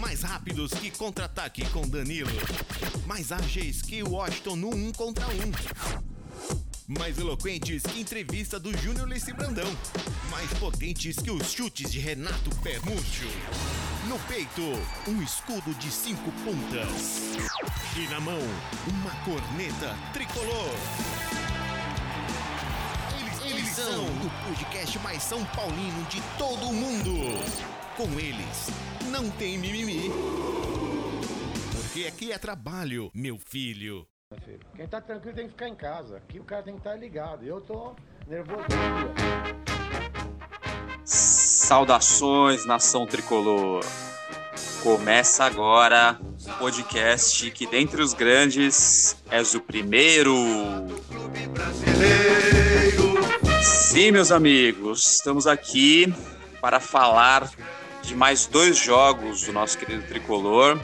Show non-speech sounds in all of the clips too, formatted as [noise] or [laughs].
Mais rápidos que contra-ataque com Danilo. Mais ágeis que Washington no um contra um. Mais eloquentes que entrevista do Júnior Leci Brandão. Mais potentes que os chutes de Renato Permúcio. No peito, um escudo de cinco pontas. E na mão, uma corneta tricolor. Eles, eles são o podcast mais São Paulino de todo o mundo. Com eles, não tem mimimi. Porque aqui é trabalho, meu filho. Quem tá tranquilo tem que ficar em casa. Aqui o cara tem que estar ligado. Eu tô nervoso. Saudações, nação tricolor. Começa agora o podcast que, dentre os grandes, és o primeiro. Sim, meus amigos, estamos aqui para falar de mais dois jogos do nosso querido tricolor.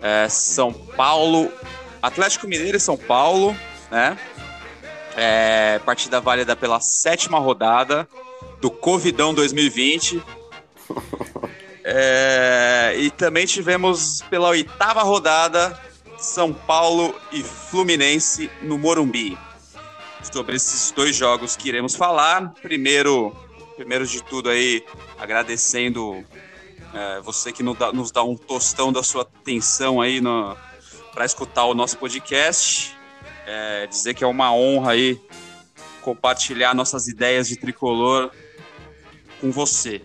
É, São Paulo, Atlético Mineiro e São Paulo, né? É, partida válida pela sétima rodada do Covidão 2020. [laughs] É, e também tivemos pela oitava rodada São Paulo e Fluminense no Morumbi. Sobre esses dois jogos que iremos falar. Primeiro, primeiro de tudo aí, agradecendo é, você que nos dá, nos dá, um tostão da sua atenção aí para escutar o nosso podcast. É, dizer que é uma honra aí compartilhar nossas ideias de tricolor com você.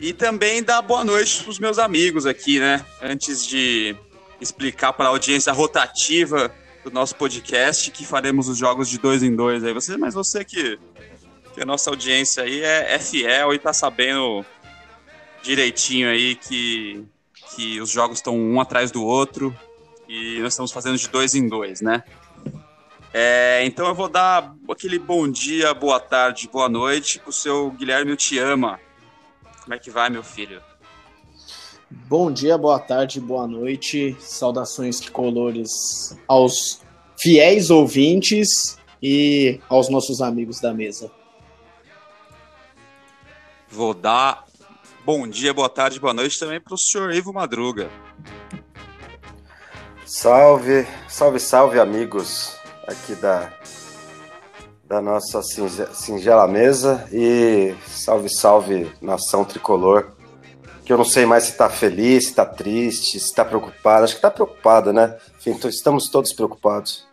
E também dar boa noite para os meus amigos aqui, né? Antes de explicar para a audiência rotativa do nosso podcast que faremos os jogos de dois em dois aí. Você, mas você que, que a nossa audiência aí é, é fiel e tá sabendo direitinho aí que, que os jogos estão um atrás do outro e nós estamos fazendo de dois em dois, né? É, então eu vou dar aquele bom dia, boa tarde, boa noite pro seu Guilherme Te Ama. Como é que vai, meu filho? Bom dia, boa tarde, boa noite. Saudações colores aos fiéis ouvintes e aos nossos amigos da mesa. Vou dar bom dia, boa tarde, boa noite também para o senhor Ivo Madruga. Salve, salve, salve, amigos aqui da, da nossa singela mesa e salve, salve, nação tricolor. Que eu não sei mais se tá feliz, se tá triste, se tá preocupado. Acho que tá preocupado, né? Enfim, estamos todos preocupados.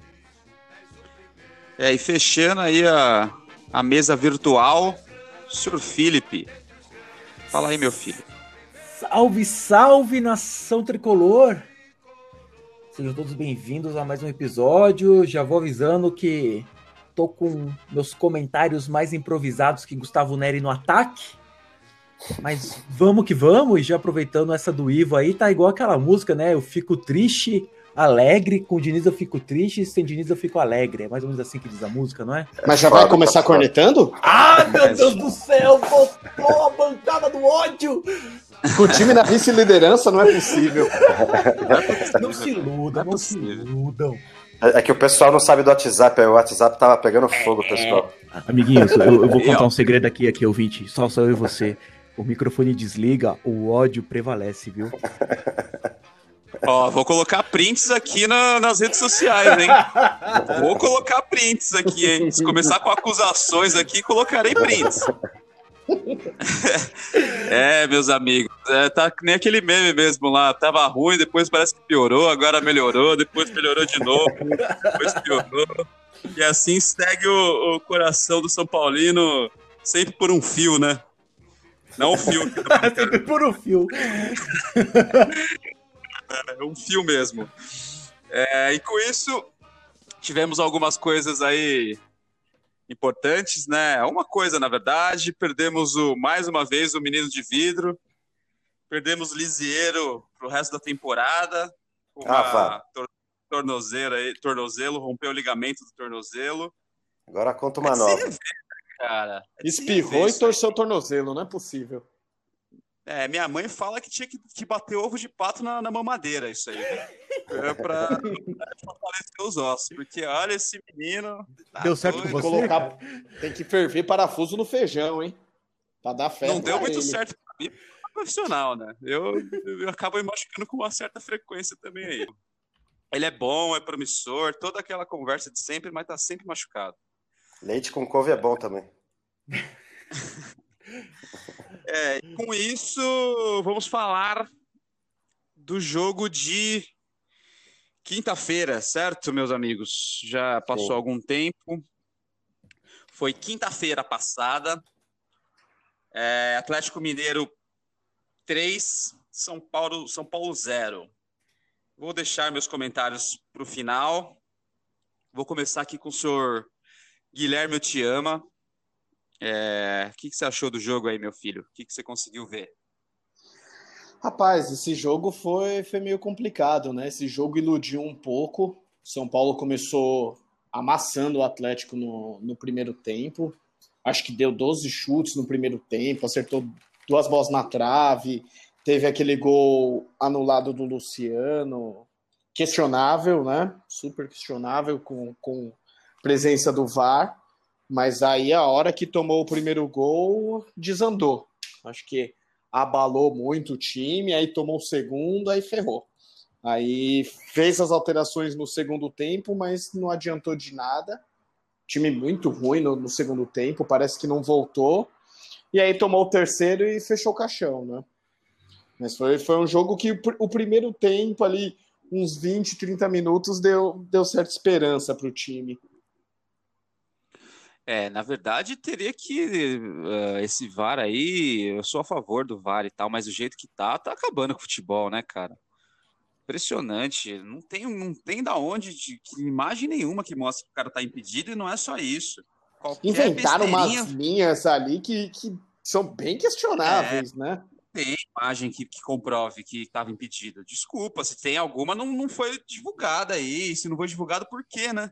É, e fechando aí a, a mesa virtual, senhor Felipe. Fala aí, meu filho. Salve, salve, nação tricolor! Sejam todos bem-vindos a mais um episódio. Já vou avisando que tô com meus comentários mais improvisados que Gustavo Neri no ataque. Mas vamos que vamos, e já aproveitando essa do Ivo aí, tá igual aquela música, né? Eu fico triste, alegre, com o Diniz eu fico triste, sem Diniz eu fico alegre. É mais ou menos assim que diz a música, não é? Mas já vai começar cornetando? Ah, meu Deus do céu, botou a bancada do ódio! Com o time na vice-liderança não é possível. [laughs] Não se iludam, não se iludam. É que o pessoal não sabe do WhatsApp, o WhatsApp tava pegando fogo, pessoal. Amiguinhos, eu, eu vou [laughs] contar um segredo aqui, aqui, ouvinte. Só sou eu e você. O microfone desliga, o ódio prevalece, viu? [laughs] Ó, vou colocar prints aqui na, nas redes sociais, hein? Vou colocar prints aqui, hein? Se começar com acusações aqui, colocarei prints. [laughs] é, meus amigos, é, tá nem aquele meme mesmo lá. Tava ruim, depois parece que piorou, agora melhorou, depois melhorou de novo, depois piorou. E assim segue o, o coração do São Paulino sempre por um fio, né? Não um fio. [laughs] sempre por um fio. [laughs] É um fio mesmo. É, e com isso, tivemos algumas coisas aí importantes, né? Uma coisa, na verdade, perdemos o, mais uma vez o menino de vidro, perdemos o Lisieiro pro resto da temporada, uma Ah, tor tornozeira aí, tornozelo, rompeu o ligamento do tornozelo. Agora conta uma É de se nova. né, cara. É Espirrou rever e torceu o tornozelo, não é possível. É, minha mãe fala que tinha que, que bater ovo de pato na, na mamadeira, isso aí. É pra, pra fortalecer os ossos. Porque olha esse menino. tá Deu certo doido. com você? Colocar... Tem que ferver parafuso no feijão, hein? Pra dar fé. Não deu muito ele. certo pra mim. profissional, né? Eu, eu acabo me machucando com uma certa frequência também aí. Ele é bom, é promissor, toda aquela conversa de sempre, mas tá sempre machucado. Leite com couve é bom também. [laughs] é, com isso, vamos falar do jogo de quinta-feira, certo, meus amigos? Já passou Sim. algum tempo. Foi quinta-feira passada. É, Atlético Mineiro 3, São Paulo, São Paulo 0. Vou deixar meus comentários para o final. Vou começar aqui com o senhor Guilherme, eu te ama. É, o que, você achou do jogo aí, meu filho? O que, que, você conseguiu ver? Rapaz, esse jogo foi, foi meio complicado, né? Esse jogo iludiu um pouco. São Paulo começou amassando o Atlético no, no primeiro tempo. Acho que deu 12 chutes no primeiro tempo, acertou duas bolas na trave, teve aquele gol anulado do Luciano, questionável, né? Super questionável com, com presença do VAR, mas aí a hora que tomou o primeiro gol desandou. Acho que abalou muito o time, aí tomou o segundo, aí ferrou. Aí fez as alterações no segundo tempo, mas não adiantou de nada. Time muito ruim no, no, segundo tempo, parece que não voltou. E aí tomou o terceiro e fechou o caixão, né? Mas foi, foi um jogo que o primeiro tempo ali, uns 20, 30 minutos, deu, deu certa esperança para o time. É, na verdade, teria que. Uh, esse VAR aí, eu sou a favor do VAR e tal, mas o jeito que tá, tá acabando com o futebol, né, cara? Impressionante. Não tem, não tem da onde, de, que imagem nenhuma que mostra que o cara tá impedido e não é só isso. Qualquer Inventaram besteirinha... umas linhas ali que, que são bem questionáveis, é, né? Tem imagem que, que comprove que estava impedido. Desculpa, se tem alguma, não, não foi divulgada aí. Se não foi divulgado, por quê, né?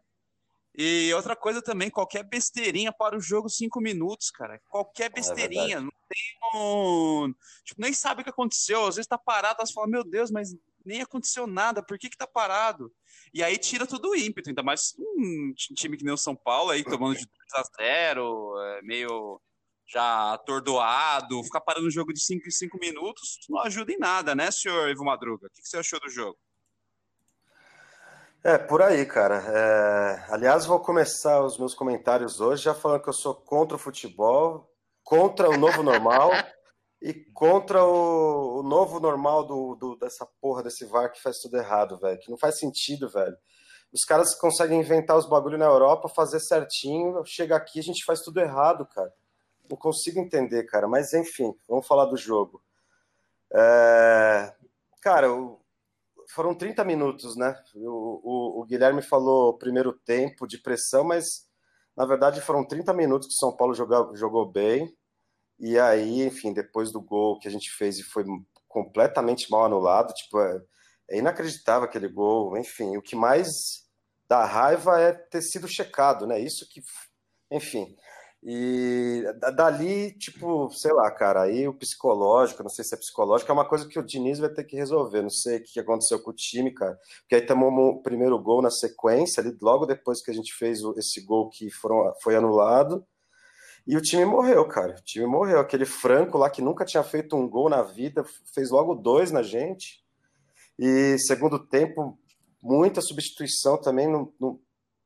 E outra coisa também, qualquer besteirinha para o jogo, cinco minutos, cara. Qualquer é besteirinha. É não tem um. Tipo, nem sabe o que aconteceu. Às vezes tá parado, você fala, meu Deus, mas nem aconteceu nada, por que que tá parado? E aí tira todo o ímpeto, ainda mais um time que nem o São Paulo aí, tomando de 2 a 0 é, meio já atordoado, ficar parando o jogo de 5 em 5 minutos não ajuda em nada, né, senhor Ivo Madruga? O que, que você achou do jogo? É, por aí, cara. É... Aliás, vou começar os meus comentários hoje já falando que eu sou contra o futebol, contra o novo normal e contra o, o novo normal do, do, dessa porra desse VAR que faz tudo errado, velho. Que não faz sentido, velho. Os caras conseguem inventar os bagulho na Europa, fazer certinho, chega aqui a gente faz tudo errado, cara. Não consigo entender, cara. Mas enfim, vamos falar do jogo. É... Cara, foram 30 minutos, né? O, o, o Guilherme falou primeiro tempo de pressão, mas na verdade foram 30 minutos que o São Paulo jogou, jogou bem e aí, enfim, depois do gol que a gente fez e foi completamente mal anulado, tipo, é, é inacreditável aquele gol. Enfim, o que mais dá raiva é ter sido checado, né? Isso que, enfim. E dali, tipo, sei lá, cara, aí o psicológico, não sei se é psicológico, é uma coisa que o Diniz vai ter que resolver. Não sei o que aconteceu com o time, cara. Porque aí tomou o primeiro gol na sequência, ali, logo depois que a gente fez esse gol que foram, foi anulado. E o time morreu, cara. O time morreu. Aquele Franco lá que nunca tinha feito um gol na vida, fez logo dois na gente. E segundo tempo, muita substituição também, não, não,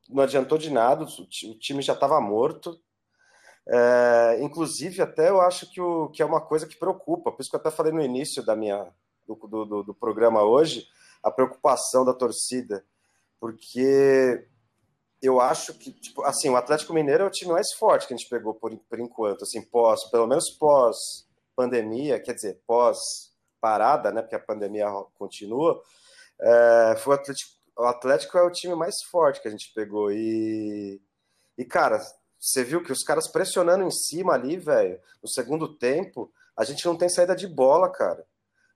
não adiantou de nada. O time já estava morto. É, inclusive, até eu acho que, o, que é uma coisa que preocupa. Por isso que eu até falei no início da minha, do, do, do programa hoje, a preocupação da torcida. Porque eu acho que, tipo, assim, o Atlético Mineiro é o time mais forte que a gente pegou por, por enquanto, assim, pós, pelo menos pós pandemia, quer dizer, pós parada, né, porque a pandemia continua, é, foi o Atlético, o Atlético é o time mais forte que a gente pegou e, e cara, você viu que os caras pressionando em cima ali, velho, no segundo tempo, a gente não tem saída de bola, cara.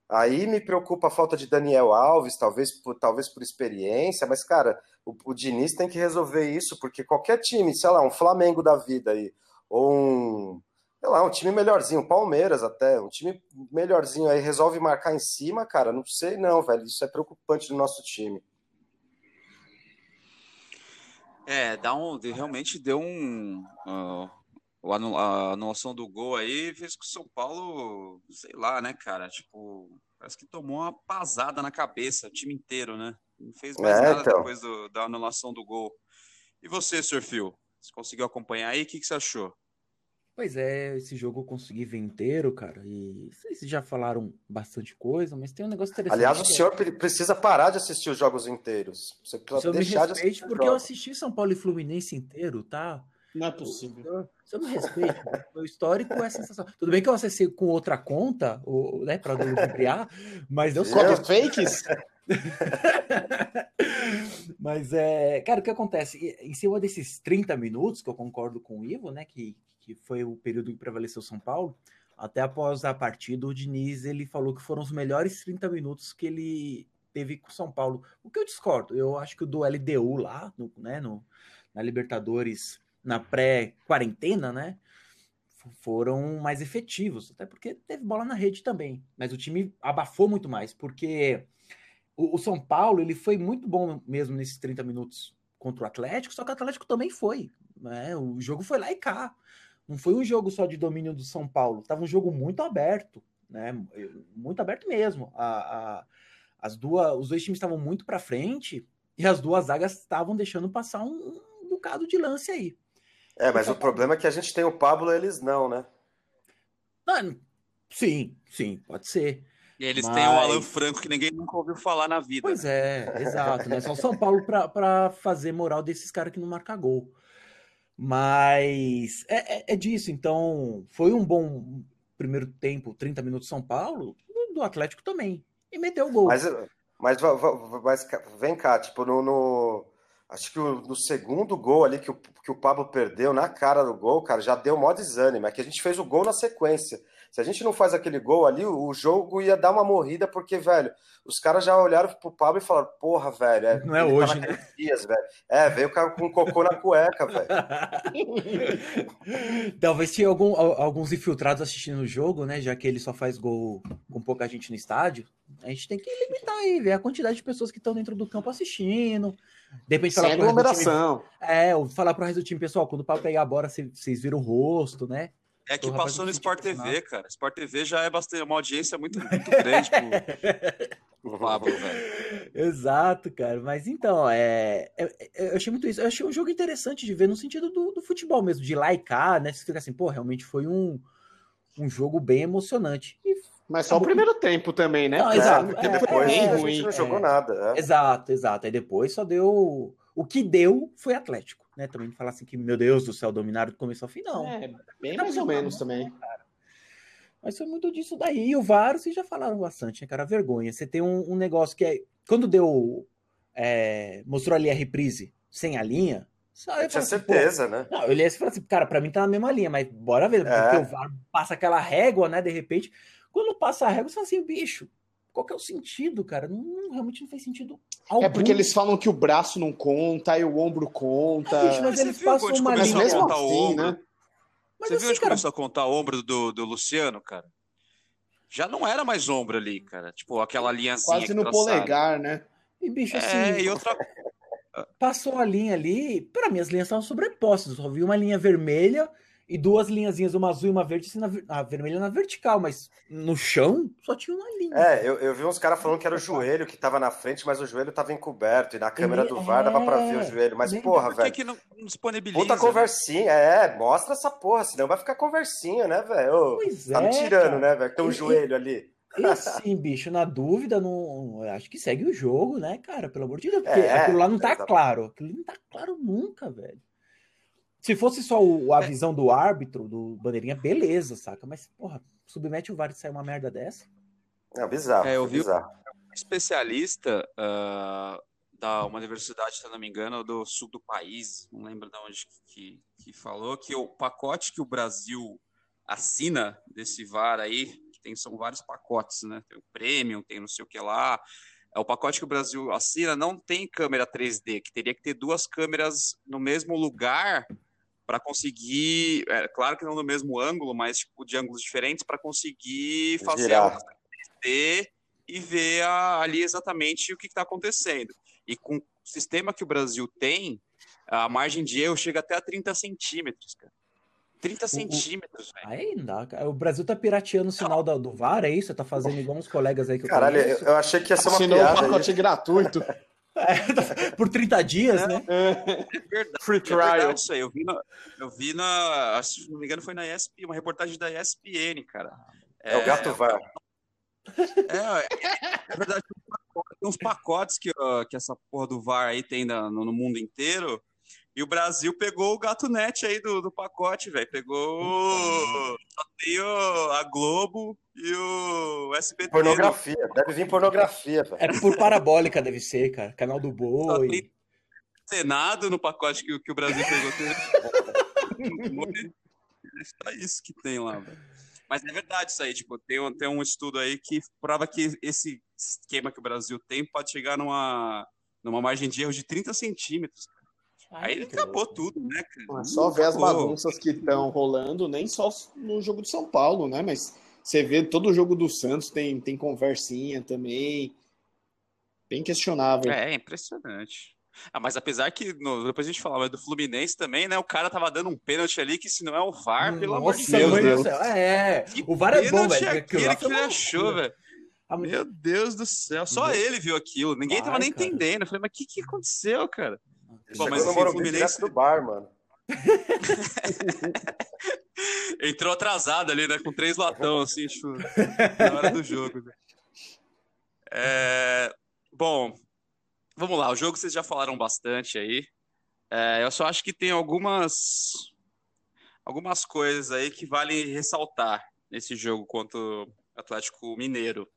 Aí me preocupa a falta de Daniel Alves, talvez por, talvez por experiência, mas, cara, o, o Diniz tem que resolver isso, porque qualquer time, sei lá, um Flamengo da vida aí, ou um, sei lá, um time melhorzinho, Palmeiras até, um time melhorzinho aí, resolve marcar em cima, cara, não sei não, velho, isso é preocupante no nosso time. É, dá um, realmente deu um, uh, a anulação do gol aí fez com que o São Paulo, sei lá, né, cara? Tipo, parece que tomou uma pasada na cabeça, o time inteiro, né? Não fez mais É, nada então. depois do- da anulação do gol. E você, Sr. Phil? Você conseguiu acompanhar aí? O que, que você achou? Pois é, esse jogo eu consegui ver inteiro, cara. E vocês já falaram bastante coisa, mas tem um negócio interessante. Aliás, o é- senhor pre- precisa parar de assistir os jogos inteiros. Você precisa me deixar de respeite, assistir. os porque eu assisti São Paulo e Fluminense inteiro, tá? Não é possível. O senhor me respeite. Meu histórico é sensacional. Tudo bem que eu acessei com outra conta, o- né, pra não lubriar, mas deu certo. Conta fakes? [laughs] Mas é, cara, o que acontece? Em cima desses 30 minutos, que eu concordo com o Ivo, né? Que, que foi o período que prevaleceu São Paulo, até após a partida, o Diniz ele falou que foram os melhores 30 minutos que ele teve com São Paulo. O que eu discordo, eu acho que o do LDU lá, no, né, no, na Libertadores, na pré-quarentena, né? Foram mais efetivos, até porque teve bola na rede também. Mas o time abafou muito mais, porque o, o São Paulo ele foi muito bom mesmo nesses 30 minutos contra o Atlético, só que o Atlético também foi. Né? O jogo foi lá e cá. Não foi um jogo só de domínio do São Paulo, estava um jogo muito aberto, né? Muito aberto mesmo. A, a- as duas, os dois times estavam muito para frente e as duas zagas estavam deixando passar um, um bocado de lance aí. É, mas o problema é que a gente tem o Pablo, eles não, né? Ah, sim, sim, pode ser. E eles Mas- têm o Alan Franco, que ninguém nunca ouviu falar na vida. Pois é, exato, né? Só o São Paulo para fazer moral desses caras que não marcam gol. Mas é, é, é disso. Então, foi um bom primeiro tempo, 30 minutos São Paulo, do Atlético também. E meteu o gol. Mas, mas, mas vem cá, tipo, no, no- acho que o- no segundo gol ali que o, que o Pablo perdeu na cara do gol, cara, já deu mó desânimo. É que a gente fez o gol na sequência. Se a gente não faz aquele gol ali, o, jogo ia dar uma morrida, porque, velho, os caras já olharam pro Pablo e falaram, porra, velho, é, Não é ele hoje, tá naqueles dias, velho. É, veio o cara com cocô na cueca, velho. [laughs] Talvez tinha algum- al- alguns infiltrados assistindo o jogo, né? Já que ele só faz gol com pouca gente no estádio. A gente tem que limitar aí, ver a quantidade de pessoas que estão dentro do campo assistindo. De repente falar Sem do time- aglomeração. É, ou falar pro resto do time, pessoal, quando o papo pegar a bola, cê- vocês viram o rosto, né? É que passou no Sport TV, cara. Sport TV já é bastante, uma audiência muito, [laughs] muito grande pro, pro Pablo, velho. Exato, cara. Mas então, é, é- é- eu achei muito isso. Eu achei um jogo interessante de ver no sentido do, do futebol mesmo, de cá, né? Você fica assim, pô, realmente foi um, um jogo bem emocionante. E- Mas só o primeiro tempo também, né? Não, Porque exato. Porque tempo depois foi bem a ruim. gente não jogou é. nada. é. exato, exato. Aí depois só deu. O que deu foi Atlético, né? Também não falar assim que, meu Deus do céu, dominaram do começo ao fim, não. É, bem mais ou menos também. Mas foi muito disso daí. E o VAR, vocês já falaram bastante, né, cara? Vergonha. Você tem um, um negócio que é. Quando deu. é, mostrou ali a reprise sem a linha. Só Eu eu tinha assim, certeza, né? Não, eu olhei assim e falei assim, cara, pra mim tá na mesma linha, mas bora ver, É. porque o VAR passa aquela régua, né, de repente. Quando passa a régua, você fala assim, bicho, qual que é o sentido, cara? Não, realmente não fez sentido algum. É porque eles falam que o braço não conta e o ombro conta. Ah, bicho, mas Você eles passam uma linha. a mesmo contar o assim, ombro? né? Mas Você assim, viu onde cara, começou a contar o ombro do, do Luciano, cara? Já não era mais ombro ali, cara. Tipo, aquela linhazinha Quase no traçaram. polegar, né? e bicho, assim, É, e outra. [laughs] passou a linha ali, pra mim as linhas estavam sobrepostas, eu só vi uma linha vermelha e duas linhazinhas, uma azul e uma verde, assim, na, a vermelha na vertical, mas no chão só tinha uma linha. É, eu, eu vi uns caras falando que era o joelho que tava na frente, mas o joelho tava encoberto. E na câmera do VAR dava pra ver o joelho. Mas, É. porra, Por que, velho. que não não disponibiliza? Puta né? conversinha, é, mostra essa porra, senão vai ficar conversinha, né, velho? Pois Tá é, me tirando, cara. né, velho? Tem um E- joelho ali. E [laughs] assim, bicho, na dúvida, não, eu acho que segue o jogo, né, cara? Pelo amor de Deus, porque É, aquilo lá não tá claro. Aquilo não tá claro nunca, velho. Se fosse só o- a É. visão do árbitro, do bandeirinha, beleza, saca? Mas, porra, submete o VAR e sai uma merda dessa. É bizarro, É, eu foi vi- bizarro. Um especialista ah, da uma universidade, se eu não me engano, do sul do país, não lembro de onde que, que falou, que o pacote que o Brasil assina desse VAR aí, que tem, são vários pacotes, né? Tem o Premium, tem não sei o que lá. É o pacote que o Brasil assina, não tem câmera 3D, que teria que ter duas câmeras no mesmo lugar para conseguir, é, claro que não no mesmo ângulo, mas tipo de ângulos diferentes para conseguir fazer Girar. a 3D e ver a- ali exatamente o que está acontecendo. E com o sistema que o Brasil tem, a margem de erro chega até a 30 centímetros, cara. 30 centímetros, velho. Aí não dá, cara. O Brasil tá pirateando o sinal da- do VAR, é isso? Tá fazendo igual uns colegas aí que eu Caralho, eu, conheço. eu achei que ia ser uma Assinou um piada. aí. pacote gratuito. [laughs] É, [laughs] por 30 dias, né? É verdade. Free É trial. verdade isso aí. Eu vi, na, eu vi na. Se não me engano, foi na ESPN, uma reportagem da ESPN, cara. É o gato VAR. É, é verdade. Tem uns pacotes que, que essa porra do VAR aí tem na- no, no mundo inteiro. E o Brasil pegou o gato net aí do, do pacote, velho. Pegou. Só tem o- a Globo e o SBT. Pornografia. Deve vir pornografia, velho. É por parabólica, deve ser, cara. Canal do Boi. tem Senado no pacote que, o- que o Brasil pegou. [laughs] É só isso que tem lá, velho. Mas é verdade isso aí, tipo, tem um, tem um estudo aí que prova que esse esquema que o Brasil tem pode chegar numa, numa margem de erro de 30 centímetros. Aí ele acabou tudo, né, cara? É só ver as bagunças que estão rolando, nem só no jogo do São Paulo, né? Mas você vê todo o jogo do Santos tem, tem conversinha também. Bem questionável. É, é impressionante. Ah, mas apesar que no- depois a gente falava do Fluminense também, né? O cara tava dando um pênalti ali que se não é o VAR, pelo amor de Deus. do céu. É, Que o VAR é bom, pênalti velho. Aquele que ele achou, velho. Meu Deus do céu, só Meu- ele viu aquilo. Ninguém tava Vai, nem cara. entendendo. Eu falei, mas o que, que aconteceu, cara? Bom, Chegou mas enfim, Morumbi Fluminense- do bar, mano. [laughs] Entrou atrasado ali, né? Com três latão, assim, na hora do jogo. né? É, Bom, vamos lá. O jogo vocês já falaram bastante aí. É, eu só acho que tem algumas algumas coisas aí que valem ressaltar nesse jogo contra o Atlético Mineiro.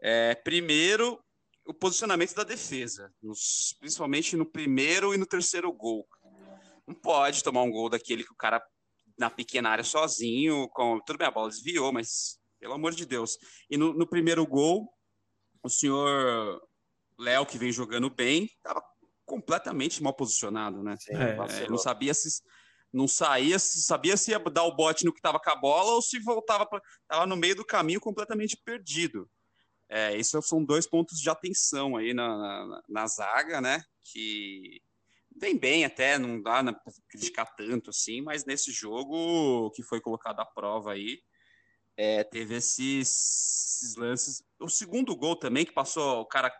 É, primeiro, o posicionamento da defesa, nos- principalmente no primeiro e no terceiro gol. Não pode tomar um gol daquele que o cara na pequena área sozinho, com tudo bem, a bola desviou, mas pelo amor de Deus. E no, no primeiro gol, o senhor Léo, que vem jogando bem, estava completamente mal posicionado, né? Sim, É, É, não sabia se não saía, se sabia se ia dar o bote no que estava com a bola ou se voltava para tava no meio do caminho completamente perdido. É, esses são dois pontos de atenção aí na, na, na zaga, né? Que vem bem até, não dá para criticar tanto assim, mas nesse jogo que foi colocado à prova aí, é, teve esses, esses lances. O segundo gol também, que passou, o cara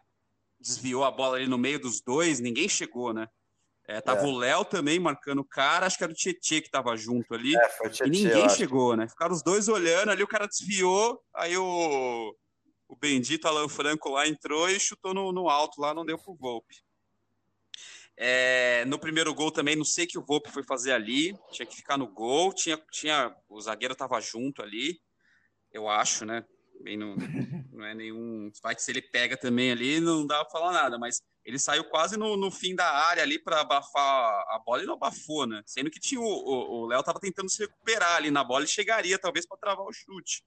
desviou a bola ali no meio dos dois, ninguém chegou, né? É, tava É. o Léo também marcando o cara, acho que era o Tietchan que tava junto ali. É, foi o E Tietchan, ninguém eu acho. chegou, né? Ficaram os dois olhando ali, o cara desviou, aí o, o bendito Alan Franco lá entrou e chutou no, no alto lá, não deu pro Volpe. É, no primeiro gol também, não sei o que o Volpe foi fazer ali, tinha que ficar no gol, tinha, tinha o zagueiro tava junto ali, eu acho, né? Bem, não, [laughs] não é nenhum. Vai que se ele pega também ali, não dá pra falar nada, mas ele saiu quase no, no fim da área ali para abafar a bola e não abafou, né? Sendo que tinha o- Léo tava tentando se recuperar ali na bola e chegaria talvez para travar o chute.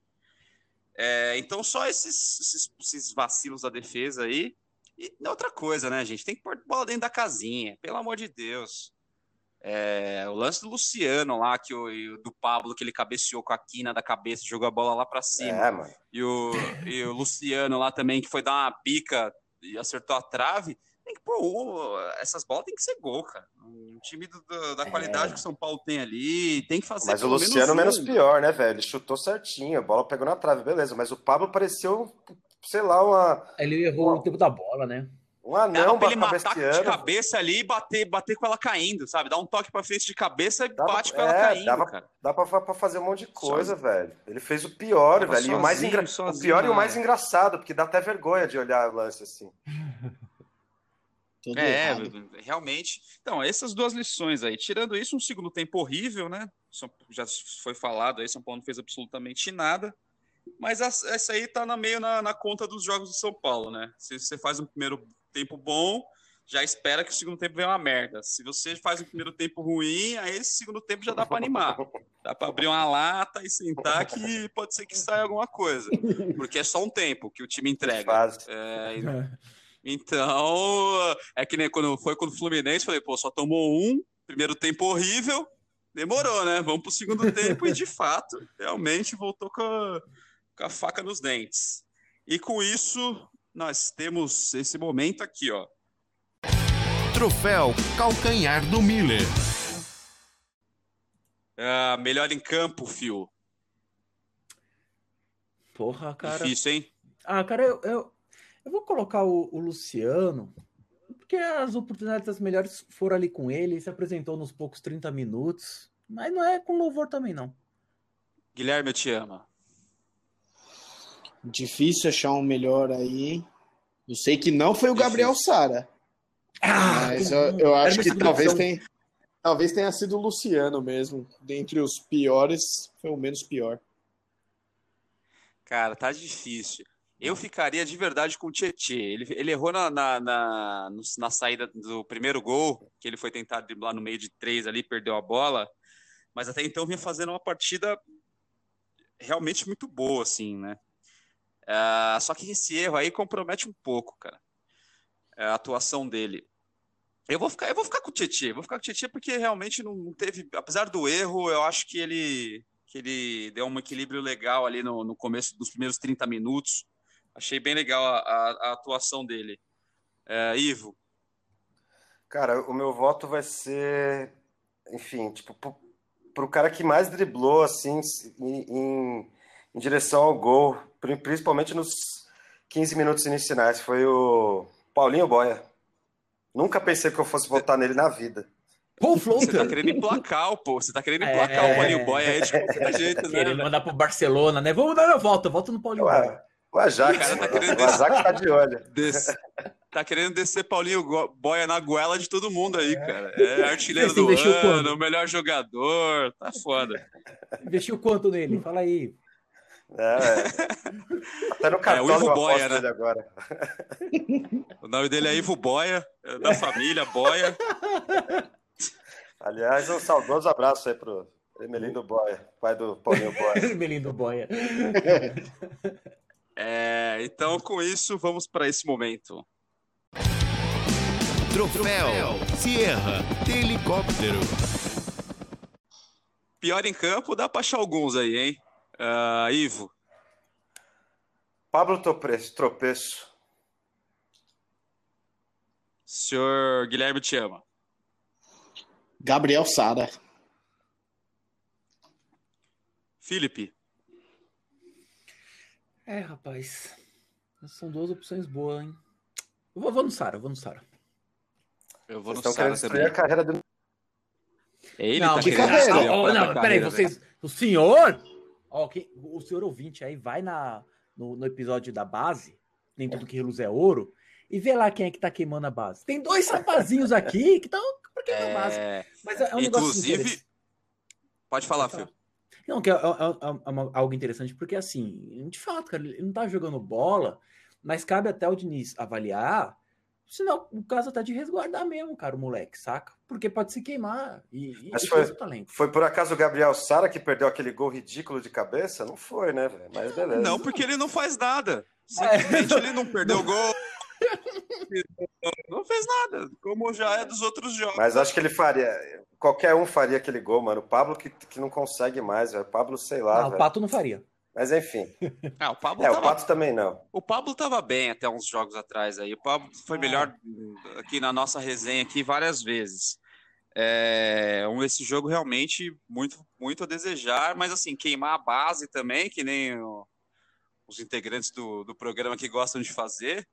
É, então só esses, esses, esses vacilos da defesa aí. E outra coisa, né, gente? Tem que pôr bola dentro da casinha, pelo amor de Deus. É, o lance do Luciano lá, que o, do Pablo, que ele cabeceou com a quina da cabeça, jogou a bola lá para cima. É. E o, e o Luciano lá também, que foi dar uma pica e acertou a trave. Tem que pôr um- essas bolas tem que ser gol, cara. Um time do- do- da qualidade que o São Paulo tem ali, tem que fazer Mas o Luciano menos menos um. pior, né, velho? Ele chutou certinho, a bola pegou na trave, beleza. Mas o Pablo pareceu, sei lá, uma, Ele errou o tempo da bola, né? um Dava anão pra ele matar de cabeça ali e bater, bater com ela caindo, sabe? Dá um toque pra frente de cabeça e Dava- bate com ela é, caindo, dava- cara. Dá pra, pra fazer um monte de coisa, velho. Ele fez o pior, Tava velho. E o, mais sozinho, engra- o sozinho pior e o mais área. engraçado, porque dá até vergonha de olhar o lance assim. [laughs] Tudo É, errado. realmente. Então, essas duas lições aí. Tirando isso, um segundo tempo horrível, né? Já foi falado aí, São Paulo não fez absolutamente nada. Mas as- essa aí tá na, meio na, na conta dos jogos do São Paulo, né? Se você faz um primeiro tempo bom, já espera que o segundo tempo venha uma merda. Se você faz um primeiro tempo ruim, aí esse segundo tempo já dá para animar. Dá para abrir uma lata e sentar que pode ser que saia alguma coisa. Porque é só um tempo que o time entrega. Fase. É, então, é que nem quando foi com o Fluminense, falei, pô, só tomou um, primeiro tempo horrível, demorou, né? Vamos pro segundo tempo e de [laughs] fato, realmente voltou com a, com a faca nos dentes. E com isso, nós temos esse momento aqui, ó. Troféu Calcanhar do Miller. Uh, melhor em campo, Fio. Porra, cara. Difícil, hein? Ah, cara, eu, eu, eu vou colocar o, o, Luciano, porque as oportunidades das melhores foram ali com ele, ele se apresentou nos poucos 30 minutos, mas não é com louvor também, não. Guilherme, eu te amo. Difícil achar um melhor aí. Eu sei que não foi o Gabriel Sara. Ah, mas eu, eu acho que talvez tenha, talvez tenha sido o Luciano mesmo. Dentre os piores, foi o menos pior. Cara, tá difícil. Eu ficaria de verdade com o Tietchan. Ele, ele errou na, na, na, na, saída do primeiro gol, que ele foi tentar driblar no meio de três ali, perdeu a bola. Mas até então vinha fazendo uma partida realmente muito boa, assim, né? Uh, só que esse erro aí compromete um pouco, cara, a atuação dele. Eu vou ficar, eu vou ficar com o Tietchan, vou ficar com o Tietchan porque realmente não teve, apesar do erro, eu acho que ele que ele deu um equilíbrio legal ali no, no começo dos primeiros 30 minutos. Achei bem legal a, a, a atuação dele. É, Ivo? Cara, o meu voto vai ser, enfim, tipo, pro, pro cara que mais driblou, assim, em, em, em direção ao gol, principalmente nos 15 minutos iniciais, foi o Paulinho Boia. Nunca pensei que eu fosse votar nele na vida. Paul Floater. Você tá querendo emplacar, pô. Você tá querendo emplacar é... o Paulinho Boy aí de qualquer jeito, né? Querendo mandar pro Barcelona, né? Vamos dar a volta, volta no Paulinho Boy. O Ajax, tá querendo o Ajax tá de olho. Des... Tá querendo descer Paulinho Boia na goela de todo mundo aí, cara. É [laughs] artilheiro do ano, quanto? o melhor jogador. Tá foda. Investiu quanto nele? Fala aí. É, até no cartão é, o Ivo Boia, né? agora. O nome dele é Ivo Boia, é da família Boia. Aliás, um saudoso abraço aí pro Emelindo Boia, pai do Paulinho Boia. [laughs] Emelindo Boia. [laughs] É, então, com isso, vamos para esse momento. Troféu Sierra de helicóptero. Pior em campo, dá para achar alguns aí, hein? Uh, Ivo. Pablo Tropeço. tropeço. Senhor Guilherme te ama. Gabriel Sara. Felipe. É, rapaz. São duas opções boas, hein? Eu vou, vou no Sara, vou no Sara. Eu vou no Sara também. a carreira do... Ele não, tá de carreira. Oh, não, peraí, vocês. O senhor. Quem, o senhor ouvinte aí vai na, no, no episódio da base, nem tudo que reluz é ouro, e vê lá quem é que tá queimando a base. Tem dois rapazinhos aqui que estão queimando a base. É... Mas é um Inclusive, pode falar, Fio. Não, que é, é, é, é, algo interessante, porque assim, de fato, cara, ele não tá jogando bola, mas cabe até o Diniz avaliar, senão o caso tá de resguardar mesmo, cara, o moleque, saca? Porque pode se queimar e, mas e foi, talento. Foi por acaso o Gabriel Sara que perdeu aquele gol ridículo de cabeça? Não foi, né, velho? Mas beleza. Não, porque ele não faz nada. Simplesmente é. ele não perdeu o gol. [laughs] Não fez nada, como já é dos outros jogos. Mas acho que ele faria. Qualquer um faria aquele gol, mano. O Pablo que, que não consegue mais, velho. O Pablo, sei lá. Não, o Pato não faria. Mas enfim. [laughs] Ah, o Pablo é, tava... o Pato também não. O Pablo tava bem até uns jogos atrás aí. O Pablo foi melhor aqui na nossa resenha aqui várias vezes. É, esse jogo realmente muito, muito a desejar, mas assim, queimar a base também, que nem o, os integrantes do, do programa que gostam de fazer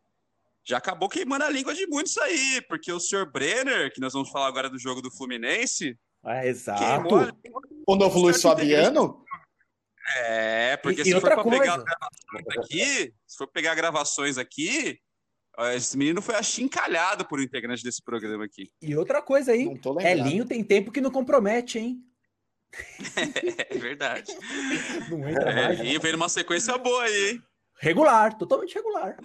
já acabou queimando a língua de muitos aí, porque o senhor Brenner, que nós vamos falar agora do jogo do Fluminense. É, exato. O novo Luiz Fabiano? É, porque e, se e for para pegar gravações aqui, se for pegar gravações aqui, esse menino foi achincalhado por um integrante desse programa aqui. E outra coisa aí, Elinho tem tempo que não compromete, hein? [laughs] é verdade. Não entra é, mais. Elinho veio numa sequência boa aí, hein? Regular, totalmente regular.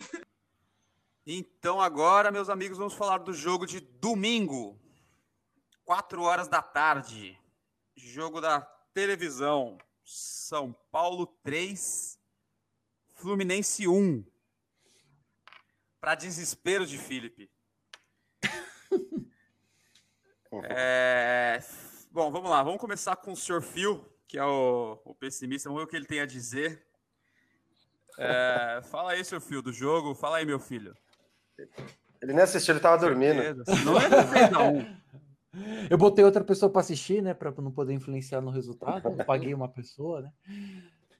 Então agora, meus amigos, vamos falar do jogo de domingo, 4 horas da tarde. Jogo da televisão. São Paulo 3, Fluminense 1. Para desespero de Felipe. [laughs] é... Bom, vamos lá. Vamos começar com o Sr. Phil, que é o, o pessimista. Vamos ver o que ele tem a dizer. É... Fala aí, Sr. Phil, do jogo. Fala aí, meu filho. Ele nem assistiu, ele tava dormindo. Não é 3x1. Eu botei outra pessoa para assistir, né? Para não poder influenciar no resultado. Eu paguei uma pessoa, né?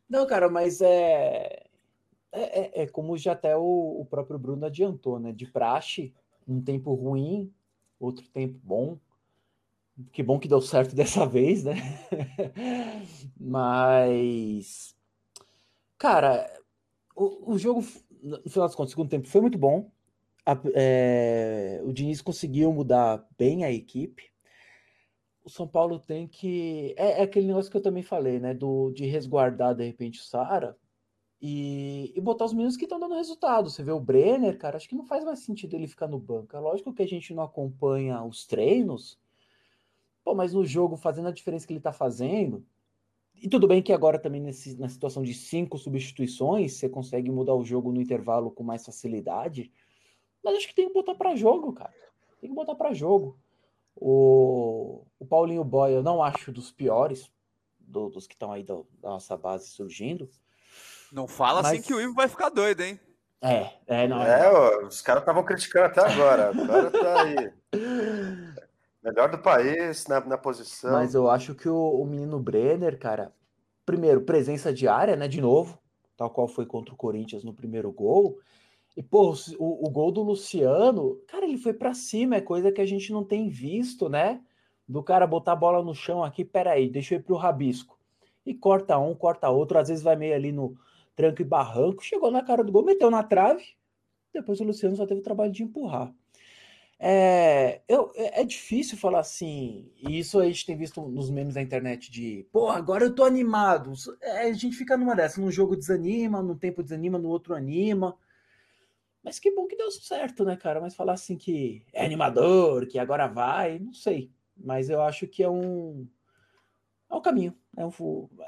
Não, cara, mas é. É, é, é como já até o, o, próprio Bruno adiantou, né? De praxe, um tempo ruim, outro tempo bom. Que bom que deu certo [laughs] dessa vez, né? mas. Cara, o, o jogo, no final das contas, o segundo tempo foi muito bom. A, é, o Diniz conseguiu mudar bem a equipe. O São Paulo tem que. É, é, aquele negócio que eu também falei, né? Do, de resguardar de repente o Sara e, e botar os meninos que estão dando resultado. Você vê o Brenner, cara, acho que não faz mais sentido ele ficar no banco. É lógico que a gente não acompanha os treinos, pô, mas no jogo, fazendo a diferença que ele tá fazendo, e tudo bem que agora também nesse, na situação de cinco substituições, você consegue mudar o jogo no intervalo com mais facilidade. Mas acho que tem que botar para jogo, cara. Tem que botar para jogo. O, o Paulinho Boy eu não acho dos piores do, dos que estão aí da, da, nossa base surgindo. Não fala assim mas... assim que o Ivo vai ficar doido, hein? É, é, não. É, é. Ó, os caras estavam criticando até agora. Agora tá aí. [laughs] Melhor do país na, na posição. Mas eu acho que o, o menino Brenner, cara, primeiro, presença diária, né? De novo, tal qual foi contra o Corinthians no primeiro gol. E, pô, o, o gol do Luciano, cara, ele foi para cima, é coisa que a gente não tem visto, né? Do cara botar a bola no chão aqui, peraí, deixa eu ir pro rabisco. E corta um, corta outro, às vezes vai meio ali no tranco e barranco, chegou na cara do gol, meteu na trave, depois o Luciano só teve o trabalho de empurrar. É, eu, é, é difícil falar assim, e isso a gente tem visto nos memes da internet de, pô, agora eu tô animado. É, a gente fica numa dessa, num jogo desanima, num tempo desanima, no outro anima. Mas que bom que deu certo, né, cara? Mas falar assim que é animador, que agora vai, não sei. Mas eu acho que é um. É um caminho. É um,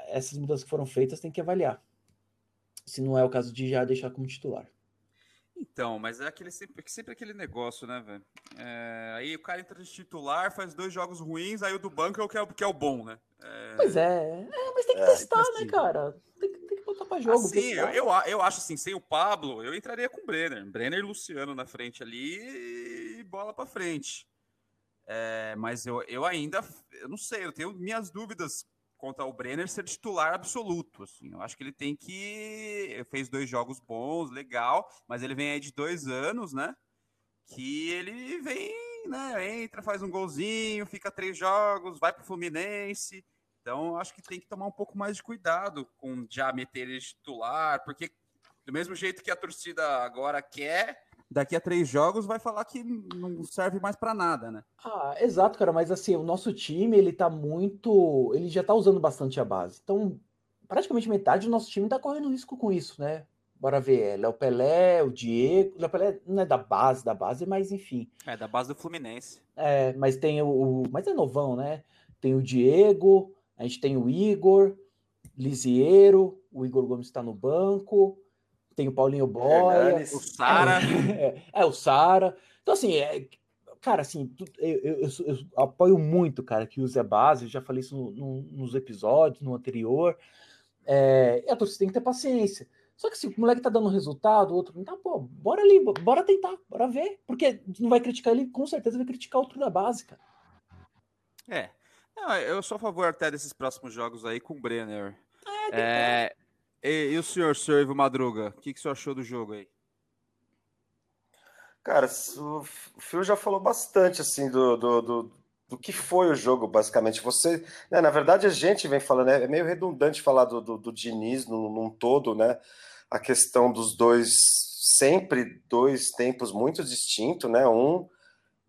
essas mudanças que foram feitas tem que avaliar. Se não é o caso de já deixar como titular. Então, mas é aquele sempre, sempre aquele negócio, né, velho? É, aí o cara entra de titular, faz dois jogos ruins, aí o do banco é o que é, que é o bom, né? É... Pois é. é. mas tem que é, testar, né, cara? Tem, tem, que botar pra jogo. Assim, eu, eu, eu, acho assim, sem o Pablo, eu entraria com o Brenner. Brenner e Luciano na frente ali e bola pra frente. É, mas eu, eu ainda, eu não sei, eu tenho minhas dúvidas contra o Brenner ser titular absoluto. Assim. Eu acho que ele tem que. Fez dois jogos bons, legal, mas ele vem aí de dois anos, né? Que ele vem, né? Entra, faz um golzinho, fica três jogos, vai pro Fluminense. Então, acho que tem que tomar um pouco mais de cuidado com já meter ele titular, porque do mesmo jeito que a torcida agora quer, daqui a três jogos vai falar que não serve mais para nada, né? Ah, exato, cara, mas assim, o nosso time, ele tá muito, ele já tá usando bastante a base. Então, praticamente metade do nosso time tá correndo risco com isso, né? Bora ver, é Léo Pelé, o Diego, Léo Pelé não é da base, da base, mas enfim. É, da base do Fluminense. É, mas tem o, o mas é novão, né? Tem o Diego, a gente tem o Igor, Lisieiro, o Igor Gomes está no banco, tem o Paulinho Boia, o Sara. [laughs] É, é, o Sara. Então, assim, é, cara, assim, eu, eu, eu, apoio muito, cara, que use a base. Eu já falei isso no, no, nos episódios, no anterior. É, a torcida tem que ter paciência. Só que se o moleque tá dando resultado, o outro não tá, pô, bora ali, bora tentar, bora ver. Porque não vai criticar ele, com certeza vai criticar outro da base, cara. É. Não, eu sou a favor até desses próximos jogos aí com o Brenner. É, é, e, e o senhor, Ivo Madruga, o que, que o senhor achou do jogo aí? Cara, o Phil já falou bastante assim do, do, do, do, que foi o jogo, basicamente. Você, né, na verdade, a gente vem falando, é meio redundante falar do, do, do Diniz num, num todo, né? A questão dos dois, sempre dois tempos muito distintos, né? Um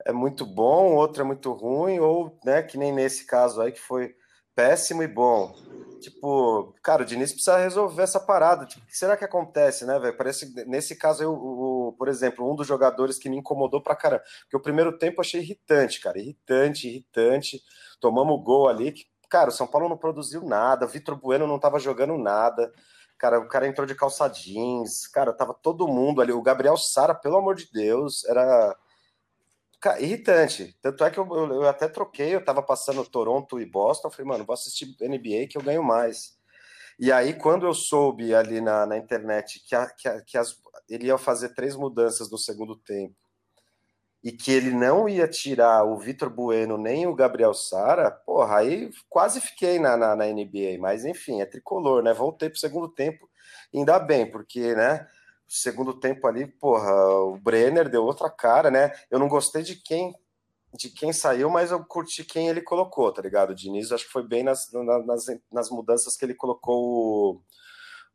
é muito bom, outro é muito ruim, ou, né, que nem nesse caso aí que foi péssimo e bom. Tipo, cara, o Diniz precisa resolver essa parada. Tipo, o que será que acontece, né, velho? Parece nesse caso, eu, o, por exemplo, um dos jogadores que me incomodou pra caramba. Porque o primeiro tempo eu achei irritante, cara. Irritante, irritante. Tomamos gol ali. Que, cara, o São Paulo não produziu nada. Vitor Bueno não tava jogando nada. Cara, o cara entrou de calça jeans. Cara, tava todo mundo ali. O Gabriel Sara, pelo amor de Deus, era irritante. Tanto é que eu, eu, eu, até troquei, eu tava passando Toronto e Boston, eu falei, mano, vou assistir NBA que eu ganho mais. E aí, quando eu soube ali na, na internet que, a, que, a, que as, ele ia fazer três mudanças no segundo tempo, e que ele não ia tirar o Vitor Bueno nem o Gabriel Sara, porra, aí quase fiquei na, na, na, NBA, mas enfim, é tricolor, né? Voltei pro segundo tempo, ainda bem, porque, né? Segundo tempo ali, porra, o Brenner deu outra cara, né? Eu não gostei de quem de quem saiu, mas eu curti quem ele colocou, tá ligado? O Diniz acho que foi bem nas, nas, nas mudanças que ele colocou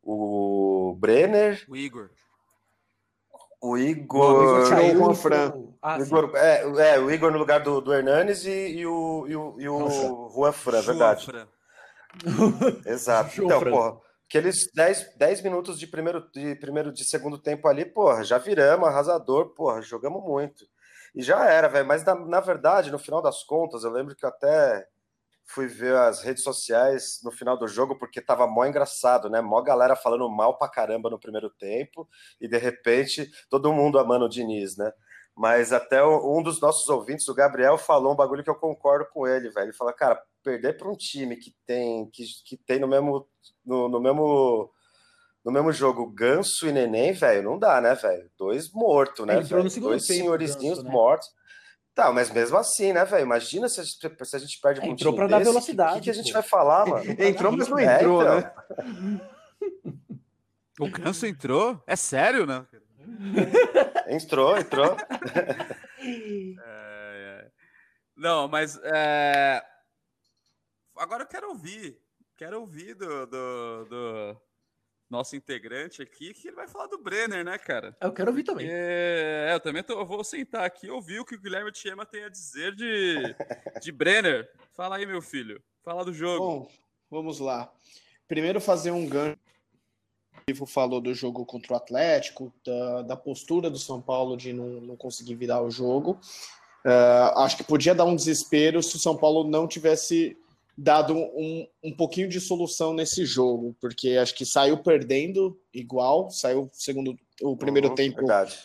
o, o Brenner. O Igor. O Igor. tirou o Juan Fran. Ah, o Igor, é, é, o Igor no lugar do, do Hernanes e, e o, e o, e o Juan Fran, verdade. Fran. Exato. [laughs] então, Fran. porra, aqueles 10, 10 minutos de primeiro, de primeiro, de segundo tempo ali, porra, já viramos, arrasador, porra, jogamos muito. E já era, velho. Mas na, na verdade, no final das contas, eu lembro que até fui ver as redes sociais no final do jogo, porque tava mó engraçado, né? Mó galera falando mal pra caramba no primeiro tempo, e de repente todo mundo amando o Diniz, né? Mas até um dos nossos ouvintes, o Gabriel, falou um bagulho que eu concordo com ele, velho. Ele fala, cara, perder para um time que tem que, que tem no mesmo no, no mesmo no mesmo jogo Ganso e Neném, velho, não dá, né, velho? Dois mortos, né? Dois senhorizinhos né? mortos. Tá, mas mesmo assim, né, velho? Imagina se a, gente, se a gente perde é, um Entrou para dar velocidade. O que, que, a gente vai falar, mano? [laughs] entrou, mas não entrou, é, então. né? [laughs] O Ganso entrou? É sério, né? [laughs] entrou, entrou. [laughs] É, é. Não, mas é... agora eu quero ouvir. Quero ouvir do, do, do nosso integrante aqui, que ele vai falar do Brenner, né, cara? Eu quero ouvir também. É, eu também tô, eu vou sentar aqui e ouvir o que o Guilherme Tiema tem a dizer de, de Brenner. Fala aí, meu filho. Fala do jogo. Bom, vamos lá. Primeiro fazer um gancho. O Ivo falou do jogo contra o Atlético, da, da postura do São Paulo de não, não conseguir virar o jogo. Uh, acho que podia dar um desespero se o São Paulo não tivesse dado um, um pouquinho de solução nesse jogo, porque acho que saiu perdendo igual, saiu segundo o primeiro uhum, tempo verdade.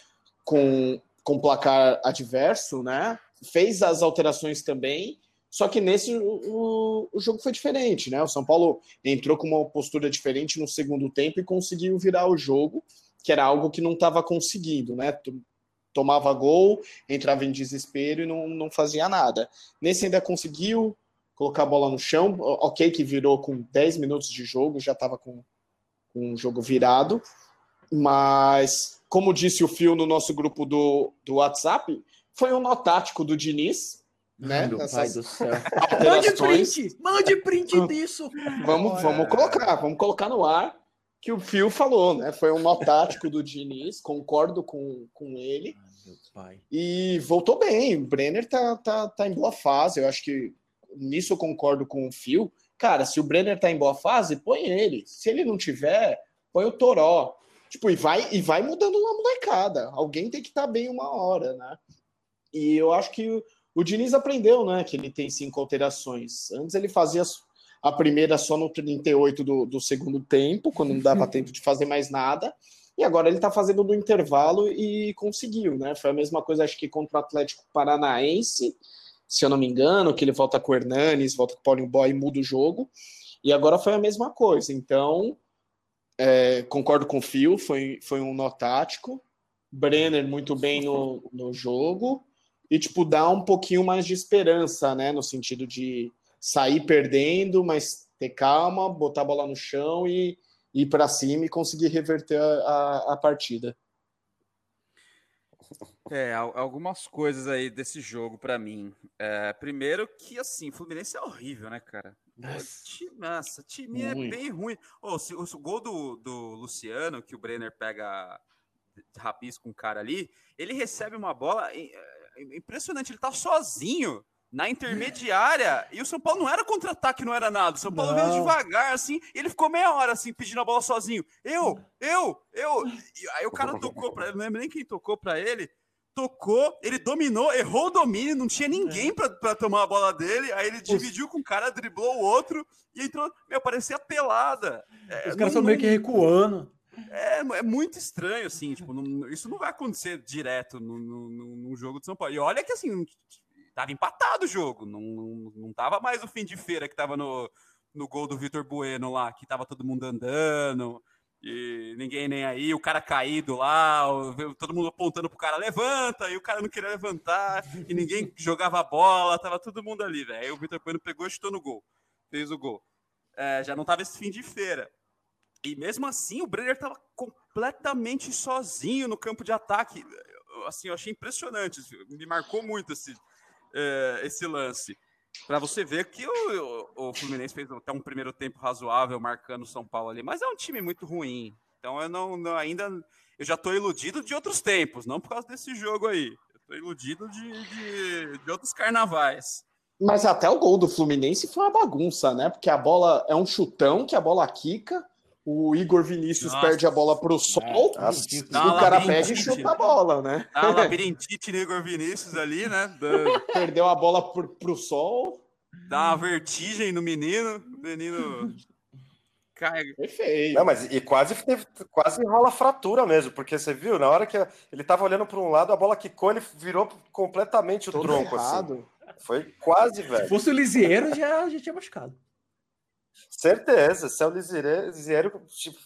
com com placar adverso, né? Fez as alterações também, só que nesse o, o jogo foi diferente, né? O São Paulo entrou com uma postura diferente no segundo tempo e conseguiu virar o jogo, que era algo que não estava conseguindo, né? Tomava gol, entrava em desespero e não, não fazia nada. Nesse ainda conseguiu, colocar a bola no chão. Ok, que virou com 10 minutos de jogo, já estava com, com o jogo virado. Mas, como disse o Fio no nosso grupo do, do WhatsApp, foi um nó tático do Diniz. Né? Meu pai do [laughs] céu. Mande print! Mande print [laughs] disso! Vamos, vamos colocar, vamos colocar no ar que o Fio falou, né? Foi um nó tático do Diniz, concordo com, com ele. Ai, e voltou bem. O Brenner tá, tá, tá em boa fase. Eu acho que nisso eu concordo com o Phil. Cara, se o Brenner tá em boa fase, põe ele. Se ele não tiver, põe o Toró. Tipo, e vai, e vai mudando uma molecada. Alguém tem que estar tá bem uma hora, né? E eu acho que o, Diniz aprendeu, né? Que ele tem cinco alterações. Antes ele fazia a primeira só no 38 do, do segundo tempo, quando não dava [laughs] tempo de fazer mais nada. E agora ele tá fazendo no intervalo e conseguiu, né? Foi a mesma coisa, acho que contra o Atlético Paranaense se eu não me engano, que ele volta com o Hernanes, volta com o Paulinho Boy e muda o jogo. E agora foi a mesma coisa. Então, é, concordo com o Phil, foi, foi um nó tático. Brenner muito bem no, no jogo. E, tipo, dá um pouquinho mais de esperança, né? No sentido de sair perdendo, mas ter calma, botar a bola no chão e ir para cima e conseguir reverter a, a, a partida. É, algumas coisas aí desse jogo para mim. É, primeiro que, assim, Fluminense é horrível, né, cara? Nossa, nossa, time é bem ruim. Oh, se, o, gol do, do Luciano, que o Brenner pega rapis com o cara ali, ele recebe uma bola impressionante, ele tá sozinho na intermediária e o São Paulo não era contra-ataque, não era nada. O São Paulo veio devagar, assim, e ele ficou meia hora, assim, pedindo a bola sozinho. Eu, eu, eu. E aí o cara tocou pra ele, não lembro nem quem tocou pra ele. Tocou, ele dominou, errou o domínio, não tinha ninguém pra, pra tomar a bola dele. Aí ele dividiu com o cara, driblou o outro e entrou. Meu, parecia pelada. É, Os caras estão meio que recuando. É, é muito estranho, assim, tipo, não, isso não vai acontecer direto no, jogo de São Paulo. E olha que assim, tava empatado o jogo, não, não, não tava mais o fim de feira que tava no, no gol do Vitor Bueno lá, que tava todo mundo andando. E ninguém nem aí, o cara caído lá, todo mundo apontando pro cara, levanta, e o cara não queria levantar, e ninguém jogava a bola, tava todo mundo ali, velho. Aí o Vitor Bueno pegou e chutou no gol, fez o gol. É, já não tava esse fim de feira. E mesmo assim, o Brenner tava completamente sozinho no campo de ataque. Assim, eu achei impressionante, me marcou muito esse, é, esse lance para você ver que o, o, o, Fluminense fez até um primeiro tempo razoável marcando o São Paulo ali, mas é um time muito ruim. Então eu não, não ainda eu já estou iludido de outros tempos, não por causa desse jogo aí. Estou iludido de, de, de, outros carnavais. Mas até o gol do Fluminense foi uma bagunça, né? Porque a bola é um chutão que a bola quica. O Igor Vinícius Nossa. perde a bola pro sol, é, o cara pega e chuta a bola, né? Dá uma labirintite no Igor Vinícius ali, né? Perdeu a bola pro, pro sol. Dá uma vertigem no menino, o menino cai. Perfeito. Não, mas e quase, quase rola fratura mesmo, porque você viu, na hora que ele tava olhando para um lado, a bola quicou, ele virou completamente o Todo tronco, errado. assim. Foi quase, velho. Se fosse o Lisieiro, já, já tinha machucado. Certeza, se é o Lisieiro, tipo,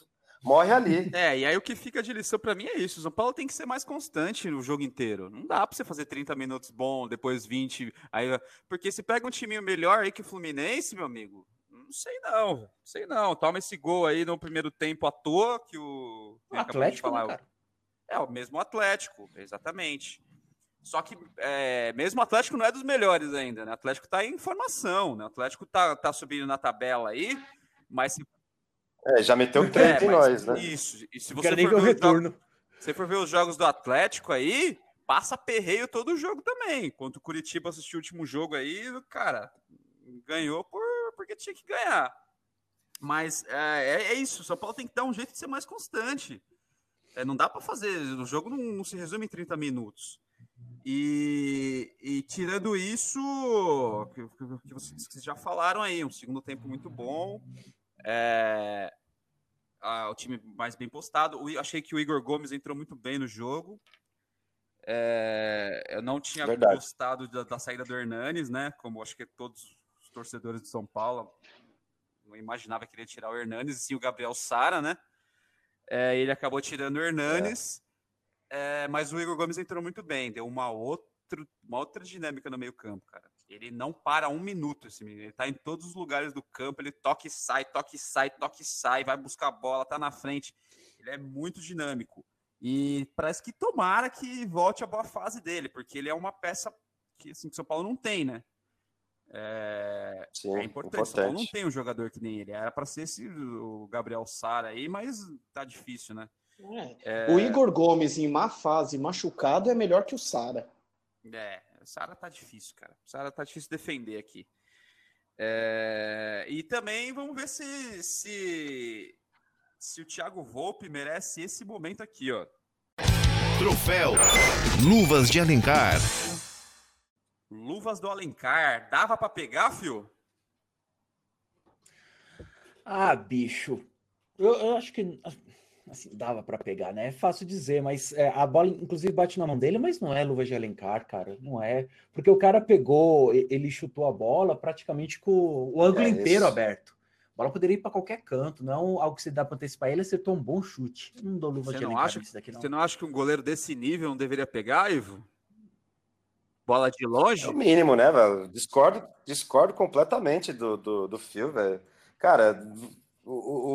morre ali. É, e aí o que fica de lição para mim é isso. O São Paulo tem que ser mais constante no jogo inteiro. Não dá para você fazer 30 minutos bom, depois 20. Aí, porque se pega um time melhor aí que o Fluminense, meu amigo, não sei não. Não sei não. Toma esse gol aí no primeiro tempo à toa que o. o Atlético, falar, né, É, o mesmo Atlético, exatamente. Só que é, mesmo o Atlético não é dos melhores ainda, né? O Atlético está em formação, né? O Atlético está tá subindo na tabela aí, mas se... É, já meteu três é, em nós, né? Isso. E se você for, ver retorno. Jogos, se for ver os jogos do Atlético aí, passa perreio todo o jogo também. Enquanto o Curitiba assistiu o último jogo aí, cara, ganhou por, porque tinha que ganhar. Mas é, é, é isso, o São Paulo tem que dar um jeito de ser mais constante. É, não dá para fazer, o jogo não, não se resume em 30 minutos. E, e, tirando isso, que, que, vocês já falaram aí, um segundo tempo muito bom. É, a, o time mais bem postado. O, achei que o Igor Gomes entrou muito bem no jogo. É, eu não tinha Verdade. gostado da, da, saída do Hernanes, né? Como acho que todos os torcedores de São Paulo não imaginava que ele ia tirar o Hernanes, e sim o Gabriel Sara, né? É, ele acabou tirando o Hernanes. É. Mas o Igor Gomes entrou muito bem, deu uma outra, uma outra dinâmica no meio-campo, cara. Ele não para um minuto, esse menino. Ele tá em todos os lugares do campo, ele toca e sai, toca e sai, toca e sai, vai buscar a bola, tá na frente. Ele é muito dinâmico. E parece que tomara que volte a boa fase dele, porque ele é uma peça que assim, que São Paulo não tem, né? É, Sim, é importante. importante. São Paulo não tem um jogador que nem ele. Era para ser esse, o Gabriel Sara aí, mas tá difícil, né? É. É... O Igor Gomes em má fase, machucado, é melhor que o Sara. É, o Sara tá difícil, cara. O Sara tá difícil defender aqui. É... E também vamos ver se, se, se o Thiago Volpe merece esse momento aqui, ó. Troféu Luvas de Alencar. Luvas do Alencar. Dava para pegar, fio? Ah, bicho. Eu, eu acho que assim, dava para pegar, né? É fácil dizer, mas é, a bola, inclusive, bate na mão dele, mas não é luva de Alencar, cara, não é. Porque o cara pegou, ele chutou a bola praticamente com o ângulo é inteiro aberto. A bola poderia ir para qualquer canto, não algo que você dá para antecipar. Ele acertou um bom chute. Não dou luva você de Alencar acha, daqui, não. Você não acha que um goleiro desse nível não deveria pegar, Ivo? Bola de longe? É o mínimo, né, velho? Discordo, discordo completamente do, do, do fio, velho. Cara,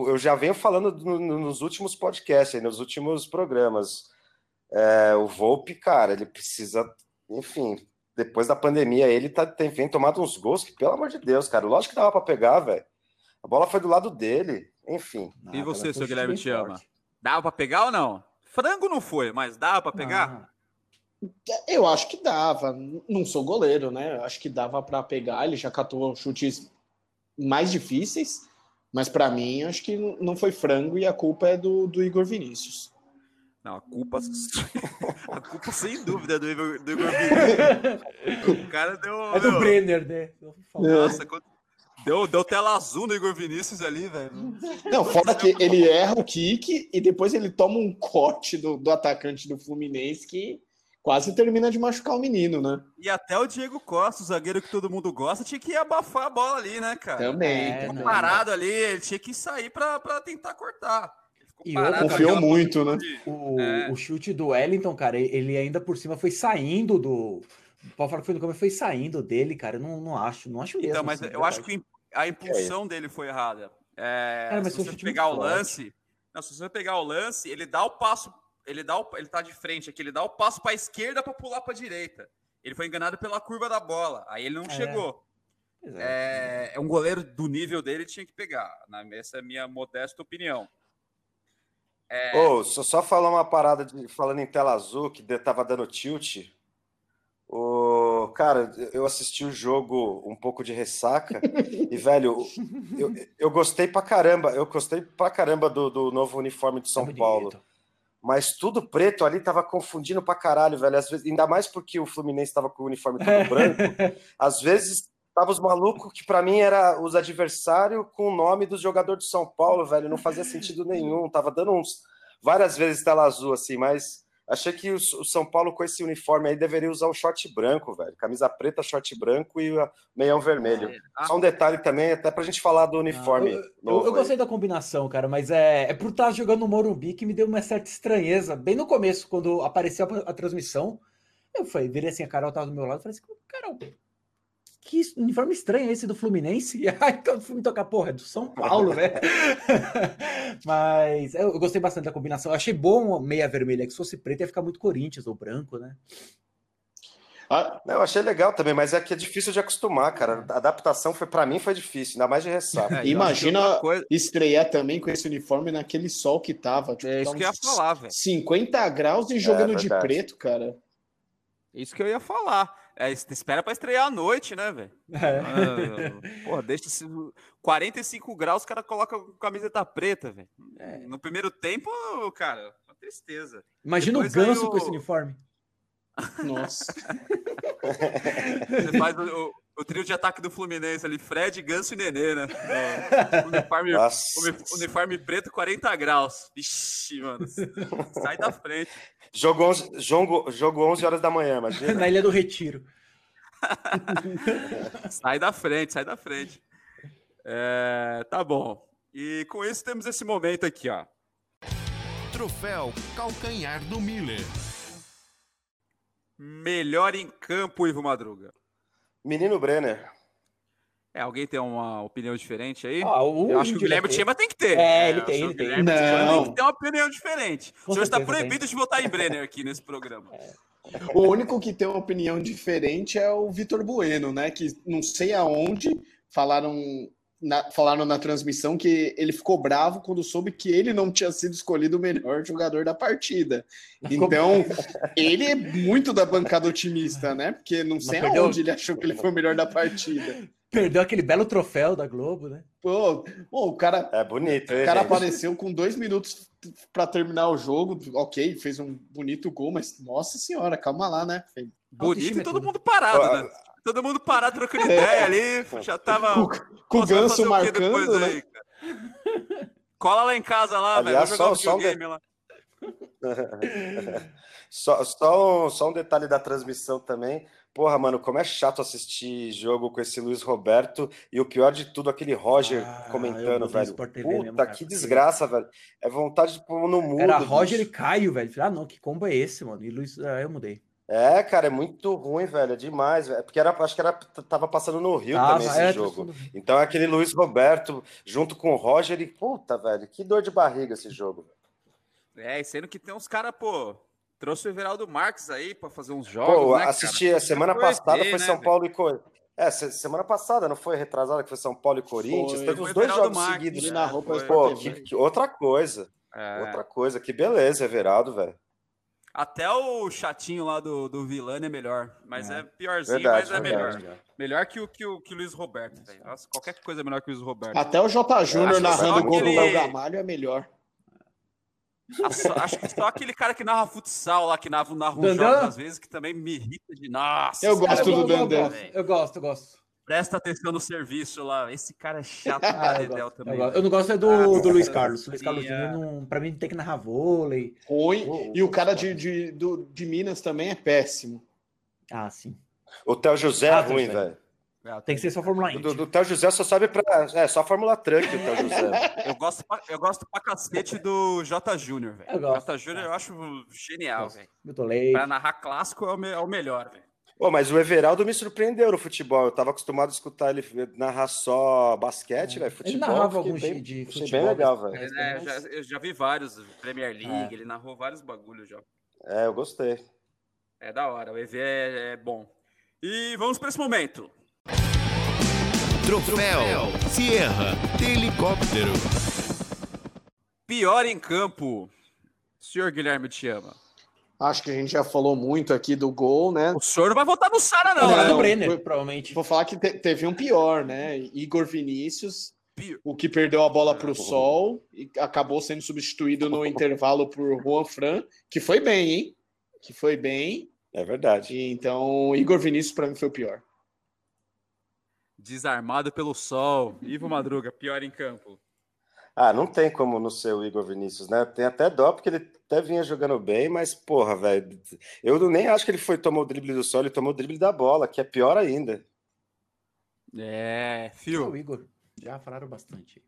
eu já venho falando nos últimos podcasts, nos últimos programas. É, o Volpe, cara, ele precisa, enfim, depois da pandemia, ele tá, tem, vem tomado uns gols que, pelo amor de Deus, cara, lógico que dava para pegar, velho. A bola foi do lado dele, enfim. E você, seu Guilherme, te ama? Dava para pegar ou não? Frango não foi, mas dava para pegar? Ah, eu acho que dava. Não sou goleiro, né? Eu acho que dava para pegar. Ele já catou chutes mais difíceis. Mas para mim, acho que não foi frango e a culpa é do, do Igor Vinícius. Não, a culpa, [laughs] a culpa sem dúvida do Igor, do Igor Vinícius. O cara deu. É do Brenner, né? Nossa, deu, deu tela azul no Igor Vinícius ali, velho. Não, foda que ele erra o kick e depois ele toma um corte do, do atacante do Fluminense que quase termina de machucar o menino, né? E até o Diego Costa, o zagueiro que todo mundo gosta, tinha que abafar a bola ali, né, cara? Também. Ele ficou parado ali, ele tinha que sair para tentar cortar. E outra, Confiou muito, né? de- O, É. o chute do Wellington, cara, ele ainda por cima foi saindo do. O Paulo falar que foi no começo, foi saindo dele, cara. Eu não, não acho, não acho mesmo. Então, mas assim, eu acho verdade. que a impulsão dele foi errada. É, Cara, mas se você pegar o forte. lance, não, se você pegar o lance, ele dá o passo, ele dá o, ele tá de frente aqui, ele dá o passo para a esquerda para pular para a direita. Ele foi enganado pela curva da bola, aí ele não É. chegou. É. É, é um goleiro do nível dele tinha que pegar. Na, essa é a minha modesta opinião. Ô, só, só falar uma parada de, falando em tela azul, que de- tava dando tilt. O, cara, eu assisti o jogo um pouco de ressaca [laughs] e, velho, eu, eu gostei pra caramba, eu gostei pra caramba do, do novo uniforme de São bonito. Paulo. Mas tudo preto ali tava confundindo pra caralho, velho. Às vezes, ainda mais porque o Fluminense tava com o uniforme todo branco. Às vezes tava os malucos que pra mim era os adversários com o nome do jogador de São Paulo, velho. Não fazia sentido nenhum. Tava dando uns várias vezes tela azul assim, mas achei que o, o São Paulo com esse uniforme aí deveria usar um short branco, velho. Camisa preta, short branco e o meião vermelho. Ah, Só um detalhe também, até pra gente falar do uniforme Eu, eu- novo. eu aí. gostei da combinação, cara, mas é, é por estar jogando no Morumbi que me deu uma certa estranheza. Bem no começo, quando apareceu a, a transmissão, eu falei, virei assim, a Carol tava do meu lado, falei assim, Carol, que uniforme estranho é esse do Fluminense? E aí eu fui me tocar, porra, é do São Paulo, né? [laughs] mas eu, gostei bastante da combinação. Eu achei bom a meia vermelha, que se fosse preta ia ficar muito Corinthians ou branco, né? Ah, Não, eu achei legal também, mas é que é difícil de acostumar, cara. A adaptação foi para mim foi difícil, ainda mais de ressaca. é, Imagina coisa- estrear também com esse uniforme naquele sol que tava. Tipo, É isso tá que eu ia falar, velho. 50 graus e jogando de verdade. preto, cara. Isso que eu ia falar. É, es- espera para estrear à noite, né, velho? É. Ah, porra, deixa esse 45 graus, os caras colocam camiseta preta, velho. É. No primeiro tempo, cara, uma tristeza. Imagina Depois o ganso o- com esse uniforme. [laughs] Nossa. Você faz o, o- o trio de ataque do Fluminense ali, Fred, Ganso e Nenê, né? O uniforme, uniforme preto, 40 graus. Vixe, mano. Sai da frente. Jogo 11, jogo, jogo 11 horas da manhã, imagina. [laughs] Na Ilha do Retiro. [laughs] Sai da frente, sai da frente. É, tá bom. E com isso temos esse momento aqui, ó. Troféu Calcanhar do Miller. Melhor em campo, Ivo Madruga. Menino Brenner. É, alguém tem uma opinião diferente aí? Ah, o Eu acho que o Guilherme Tima tem que ter. É, ele eu tem, ele o tem. Guilherme Não. tem que ter uma opinião diferente. Com o senhor está proibido tem. de votar em Brenner aqui nesse programa. O único que tem uma opinião diferente é o Vitor Bueno, né? Que não sei aonde falaram na, falaram na transmissão que ele ficou bravo quando soube que ele não tinha sido escolhido o melhor jogador da partida. Então, [laughs] ele é muito da bancada otimista, né? Porque não sei aonde ele achou que ele foi o melhor da partida. Perdeu aquele belo troféu da Globo, né? Pô, pô, o cara, É bonito, o hein, cara gente? apareceu com dois minutos para terminar o jogo. Ok, fez um bonito gol, mas nossa senhora, calma lá, né? Bonito e é todo mundo parado, né? Todo mundo parado, trocando ideia ali. Já tava. Com, com o Ganso marcando, né? aí? Cola lá em casa lá, velho. Aliás, Vamos jogar um só- só um de- videogame lá. [laughs] Só, só, um, só um detalhe da transmissão também. Porra, mano, como é chato assistir jogo com esse Luiz Roberto e o pior de tudo, aquele Roger Ah, comentando, velho. Puta, mesmo, cara, que desgraça, velho. É vontade de pôr no mundo. Era Roger e bicho. Caio, velho. Ah, não, que combo é esse, mano? E Luiz, ah, eu mudei. É, cara, é muito ruim, velho. É demais, velho. Porque era, acho que era, tava passando no Rio Ah, também esse é, jogo. tudo- Então é aquele Luiz Roberto junto com o Roger e puta, velho, que dor de barriga esse jogo. É, e sendo que tem uns caras, pô. Trouxe o Everaldo Marques aí pra fazer uns jogos. Pô, né, assisti cara? a semana passada, foi né, São velho? Paulo e Corinthians. É, se- semana passada, não foi retrasada que foi São Paulo e Corinthians? Foi. Teve Foi os dois Everaldo jogos Marques, seguidos. É, narrou para foi. Pô, que, que- outra coisa. É. Outra coisa. Que beleza, Everaldo, velho. Até o chatinho lá do, do Vilani é melhor. Mas é, piorzinho, Verdade, mas é verdade. melhor. Melhor que o, que, o, que o Luiz Roberto, velho. Nossa, qualquer coisa é melhor que o Luiz Roberto. Até o J. Júnior narrando o gol do Léo Gamalho é melhor. Acho que só aquele cara que narra futsal lá, que narra, Dandan? jogos às vezes, que também me irrita de. Nossa, Eu cara gosto é do muito eu, gosto, eu gosto, eu gosto. Presta atenção no serviço lá. Esse cara é chato Ah, eu, gosto, também. eu, gosto. Eu não gosto é do, Ah, do Luiz Carlos. O Luiz Carlos. Júnior, não, pra mim, tem que narrar vôlei. Ruim. E o cara de, de, do- de Minas também é péssimo. Ah, sim. O Theo José é Ah, Theo ruim, velho. É, tem que ser só Fórmula Indy. Do, do Theo José só sabe pra. É, só Fórmula Truck o Theo José. [laughs] Eu gosto, pra, eu gosto pra cacete do J. Júnior, velho. J. Júnior eu acho genial, velho. Pra narrar clássico é o, me- é o melhor, velho. Pô, mas o Everaldo me surpreendeu no futebol. Eu tava acostumado a escutar ele narrar só basquete, velho. Futebol. Ele narrava alguns bem, de futebol. bem legal, velho. É, eu, já, eu já vi vários, Premier League, É. ele narrou vários bagulhos já. É, eu gostei. É da hora, o EV é, é bom. E vamos pra esse momento. Troféu Sierra de helicóptero. Pior em campo. Senhor Guilherme te ama. Acho que a gente já falou muito aqui do gol, né? O senhor não vai votar no Sara, não, Não, né? é do Brenner, foi- provavelmente. Vou falar que te- teve um pior, né? Igor Vinícius, Pi- o que perdeu a bola para o Sol e acabou sendo substituído no intervalo por Juan Fran, que foi bem, hein? Que foi bem. É verdade. E, então, Igor Vinícius para mim foi o pior. Desarmado pelo sol. Ivo Madruga, pior em campo. Ah, não tem como não ser o Igor Vinícius, né? Tem até dó, porque ele até vinha jogando bem, mas, porra, velho. Eu não- nem acho que ele foi tomar o drible do sol, ele tomou o drible da bola, que é pior ainda. É, O fio. Igor. Já falaram bastante.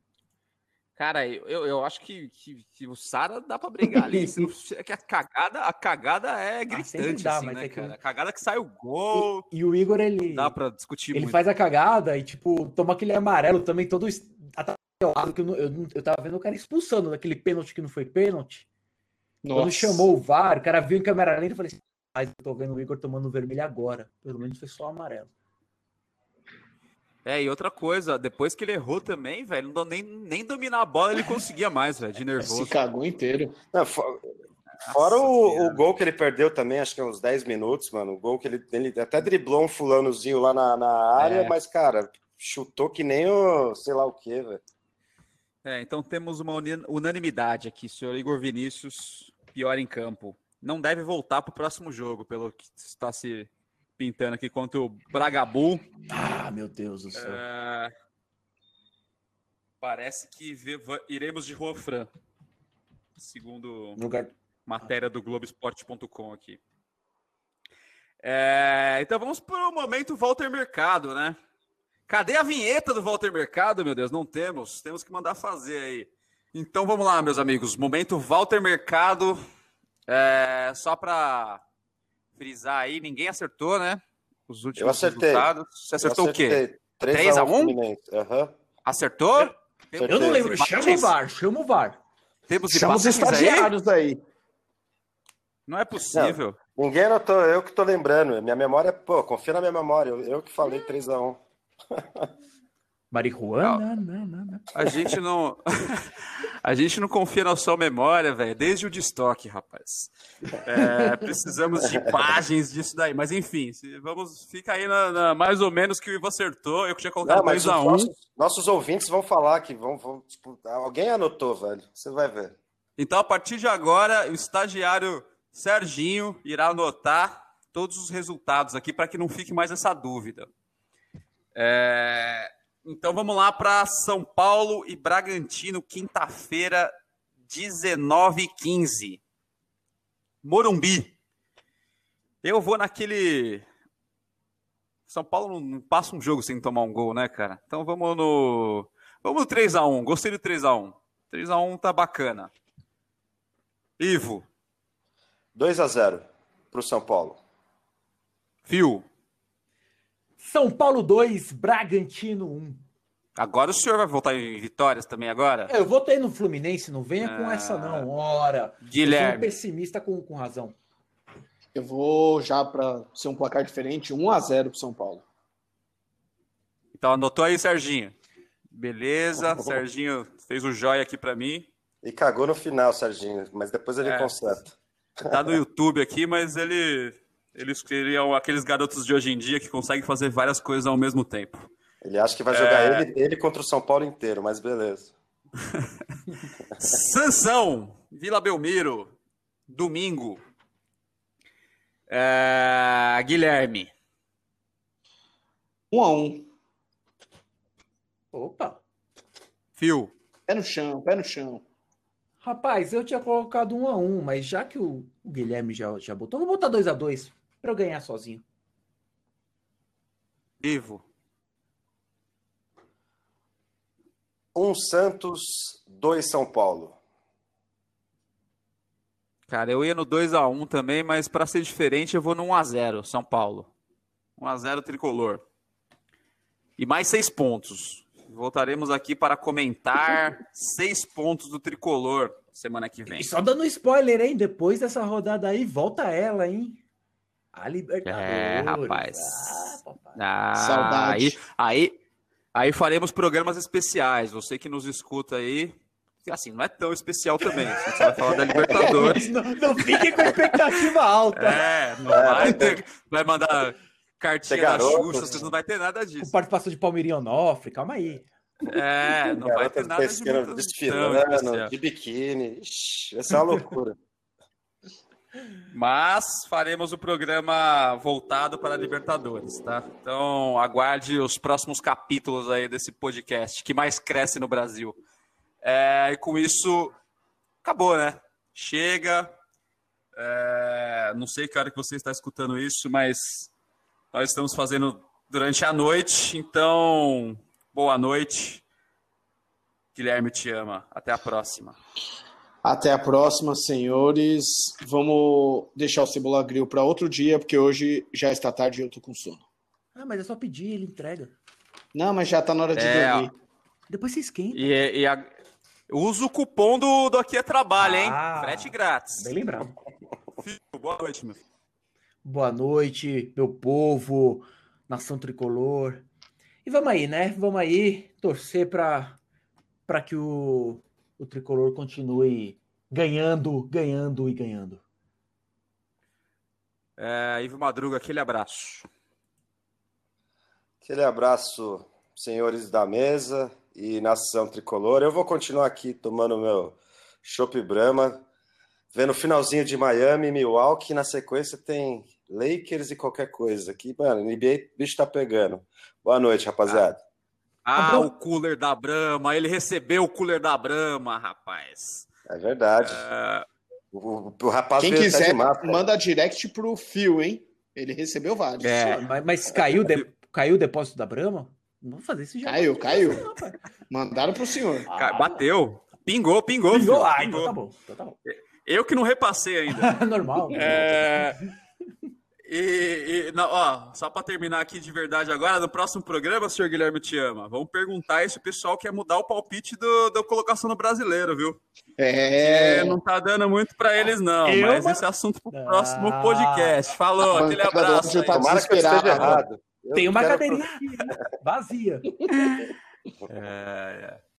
Cara, eu, eu, eu acho que, que, que o Sara dá pra brigar ali. [laughs] É que a cagada, a cagada é sempre gritante, dá, assim, mas né, é que cara? A cagada que sai o gol, E o Igor, ele. dá pra discutir Ele muito. faz a cagada e, tipo, toma aquele amarelo também, todo atrapalhado, que eu, não- eu, não- eu tava vendo o cara expulsando daquele pênalti que não foi pênalti. Quando chamou o VAR, o cara viu em câmera lenta e falei assim, mas eu tô vendo o Igor tomando vermelho agora. Pelo menos foi só amarelo. É, e outra coisa, depois que ele errou também, velho, não deu nem, nem dominar a bola ele conseguia mais, velho, de [laughs] Se nervoso. cagou inteiro. Não, fo- fora Nossa o, o gol que ele perdeu também, acho que é uns 10 minutos, mano. O gol que ele, ele até driblou um fulanozinho lá na, na área, É. mas, cara, chutou que nem o sei lá o que, velho. É, então temos uma unanimidade aqui, senhor Igor Vinícius, pior em campo. Não deve voltar pro próximo jogo, pelo que está se pintando aqui contra o Bragabu. Ah, meu Deus do céu. É, Parece que iremos de Juan Fran, segundo Jogar... matéria do Globoesporte.com aqui. É, então vamos para o momento Walter Mercado, né? Cadê a vinheta do Walter Mercado, meu Deus? Não temos. Temos que mandar fazer aí. Então vamos lá, meus amigos. Momento Walter Mercado. É, só para frisar aí, ninguém acertou, né? Os últimos Eu acertei. resultados. Você acertou Eu o quê? acertei. 3 3 a a 1? 1 Fluminense. Aham. Acertou? Acertei. Eu não lembro. Chama o VAR, chama o VAR. Temos Chama os estagiários aí. Não é possível. Ninguém anotou, eu que tô lembrando. Minha memória, pô, confia na minha memória. Eu, eu que falei 3x1. [laughs] Marihuana, não, não, não. A gente não. [laughs] A gente não confia na sua memória, velho. Desde o de estoque, rapaz. É, precisamos de imagens disso daí. Mas enfim, vamos. Fica aí na, na- mais ou menos que o Ivo acertou. Eu que tinha colocado Não, os 2x1. nossos, nossos ouvintes vão falar que vão, vão tipo, alguém anotou, velho. Você vai ver. Então, a partir de agora, o estagiário Serginho irá anotar todos os resultados aqui para que não fique mais essa dúvida. É, Então, vamos lá para São Paulo e Bragantino, quinta-feira, 19h15. Morumbi. Eu vou naquele. São Paulo não- passa um jogo sem tomar um gol, né, cara? Então vamos no. Vamos no 3x1. Gostei do 3x1. 3x1 tá bacana. Ivo, 2x0 pro São Paulo. Fio, São Paulo 2, Bragantino 1. agora o senhor vai voltar em vitórias também agora? Eu votei no Fluminense, não venha com Ah. essa não. Ora, eu sou um Guilherme, pessimista com, com razão. Eu vou já para ser um placar diferente, 1 a 0 pro São Paulo. então anotou aí, Serginho. Beleza, [laughs] Serginho fez o joia aqui pra mim. E cagou no final, Serginho, mas depois ele É. conserta. Tá no YouTube aqui, mas ele. Eles queriam aqueles garotos de hoje em dia que conseguem fazer várias coisas ao mesmo tempo. Ele acha que vai jogar É. ele, ele contra o São Paulo inteiro, mas beleza. [laughs] Sansão, Vila Belmiro, domingo. É, Guilherme, 1 a 1 Opa! Fio, Pé no chão, pé no chão. Rapaz, eu tinha colocado 1 a 1 mas já que o, Guilherme já, já botou, vou botar 2 a 2 para eu ganhar sozinho? Ivo. Um Santos, dois São Paulo. Cara, eu ia no 2 a 1 também, mas para ser diferente, eu vou no 1 a 0 São Paulo. 1 a 0 tricolor. E mais seis pontos. Voltaremos aqui para comentar [laughs] seis pontos do tricolor semana que vem. E só dando spoiler, hein? Depois dessa rodada aí, volta ela, hein? A Libertadores. É, rapaz. Ah. Ah, Saudade. Aí, aí, aí faremos programas especiais. Você que nos escuta aí, que, assim, não é tão especial também. A gente vai falar da [laughs] Libertadores. Não, não fiquem com expectativa alta. É, não É, vai ter. Vai mandar cartinha Ter da garotas, Xuxa, vocês não vai ter nada Com disso. participação de Palmeirinho Onofre, calma aí. É, não vai ter nada de desfilando, especial. de biquíni. Ixi, essa é uma loucura. Mas faremos o programa voltado para a Libertadores, tá? Então aguarde os próximos capítulos aí desse podcast que mais cresce no Brasil. É, e com isso, acabou, né? Chega. É, não sei que hora que você está escutando isso, mas nós estamos fazendo durante a noite. Então, boa noite. Guilherme te ama. Até a próxima. Até a próxima, senhores. Vamos deixar o Cebola Grill para outro dia, porque hoje já está tarde e eu tô com sono. Ah, mas é só pedir, ele entrega. Não, mas já tá na hora de É, dormir. Depois você esquenta. E, e a- usa o cupom do, do Aqui é Trabalho, hein? Ah. Frete grátis. Bem lembrado. Boa noite, meu. Boa noite, meu povo, nação tricolor. E vamos aí, né? Vamos aí torcer para para que o, o tricolor continue ganhando, ganhando e ganhando. É, Ivo Madruga, aquele abraço. Aquele abraço, senhores da mesa e nação tricolor. Eu vou continuar aqui tomando meu chopp Brahma, vendo o finalzinho de Miami e Milwaukee. Na sequência tem Lakers e qualquer coisa. Aqui, mano, NBA, o bicho tá pegando. Boa noite, rapaziada. Ah, Abra- o cooler da Brahma. Ele recebeu o cooler da Brahma, rapaz. É verdade. É, O, o rapaz Quem quiser, máscara. manda direct pro Fio, hein? Ele recebeu vários. É. Mas, mas caiu, de- caiu o depósito da Brahma? Não vou fazer esse jogo. Caiu, caiu. Mandaram pro senhor. ca- bateu. Pingou, pingou. filho, Pingou? Ah, pingou. então tá bom. Então tá bom. Eu que não repassei ainda. [laughs] Normal. É, E, e- não, ó, só para terminar aqui de verdade agora, no próximo programa, senhor Guilherme te ama, vamos perguntar aí se o pessoal quer mudar o palpite do, da colocação no brasileiro, viu? É. É, não tá dando muito para eles, não, Eu, mas esse é assunto pro Ah. próximo podcast. Falou, aquele abraço. aí. tá Tomara que eu esteja errado. Eu Tem uma cadeirinha aqui, né? vazia. [laughs] É, é.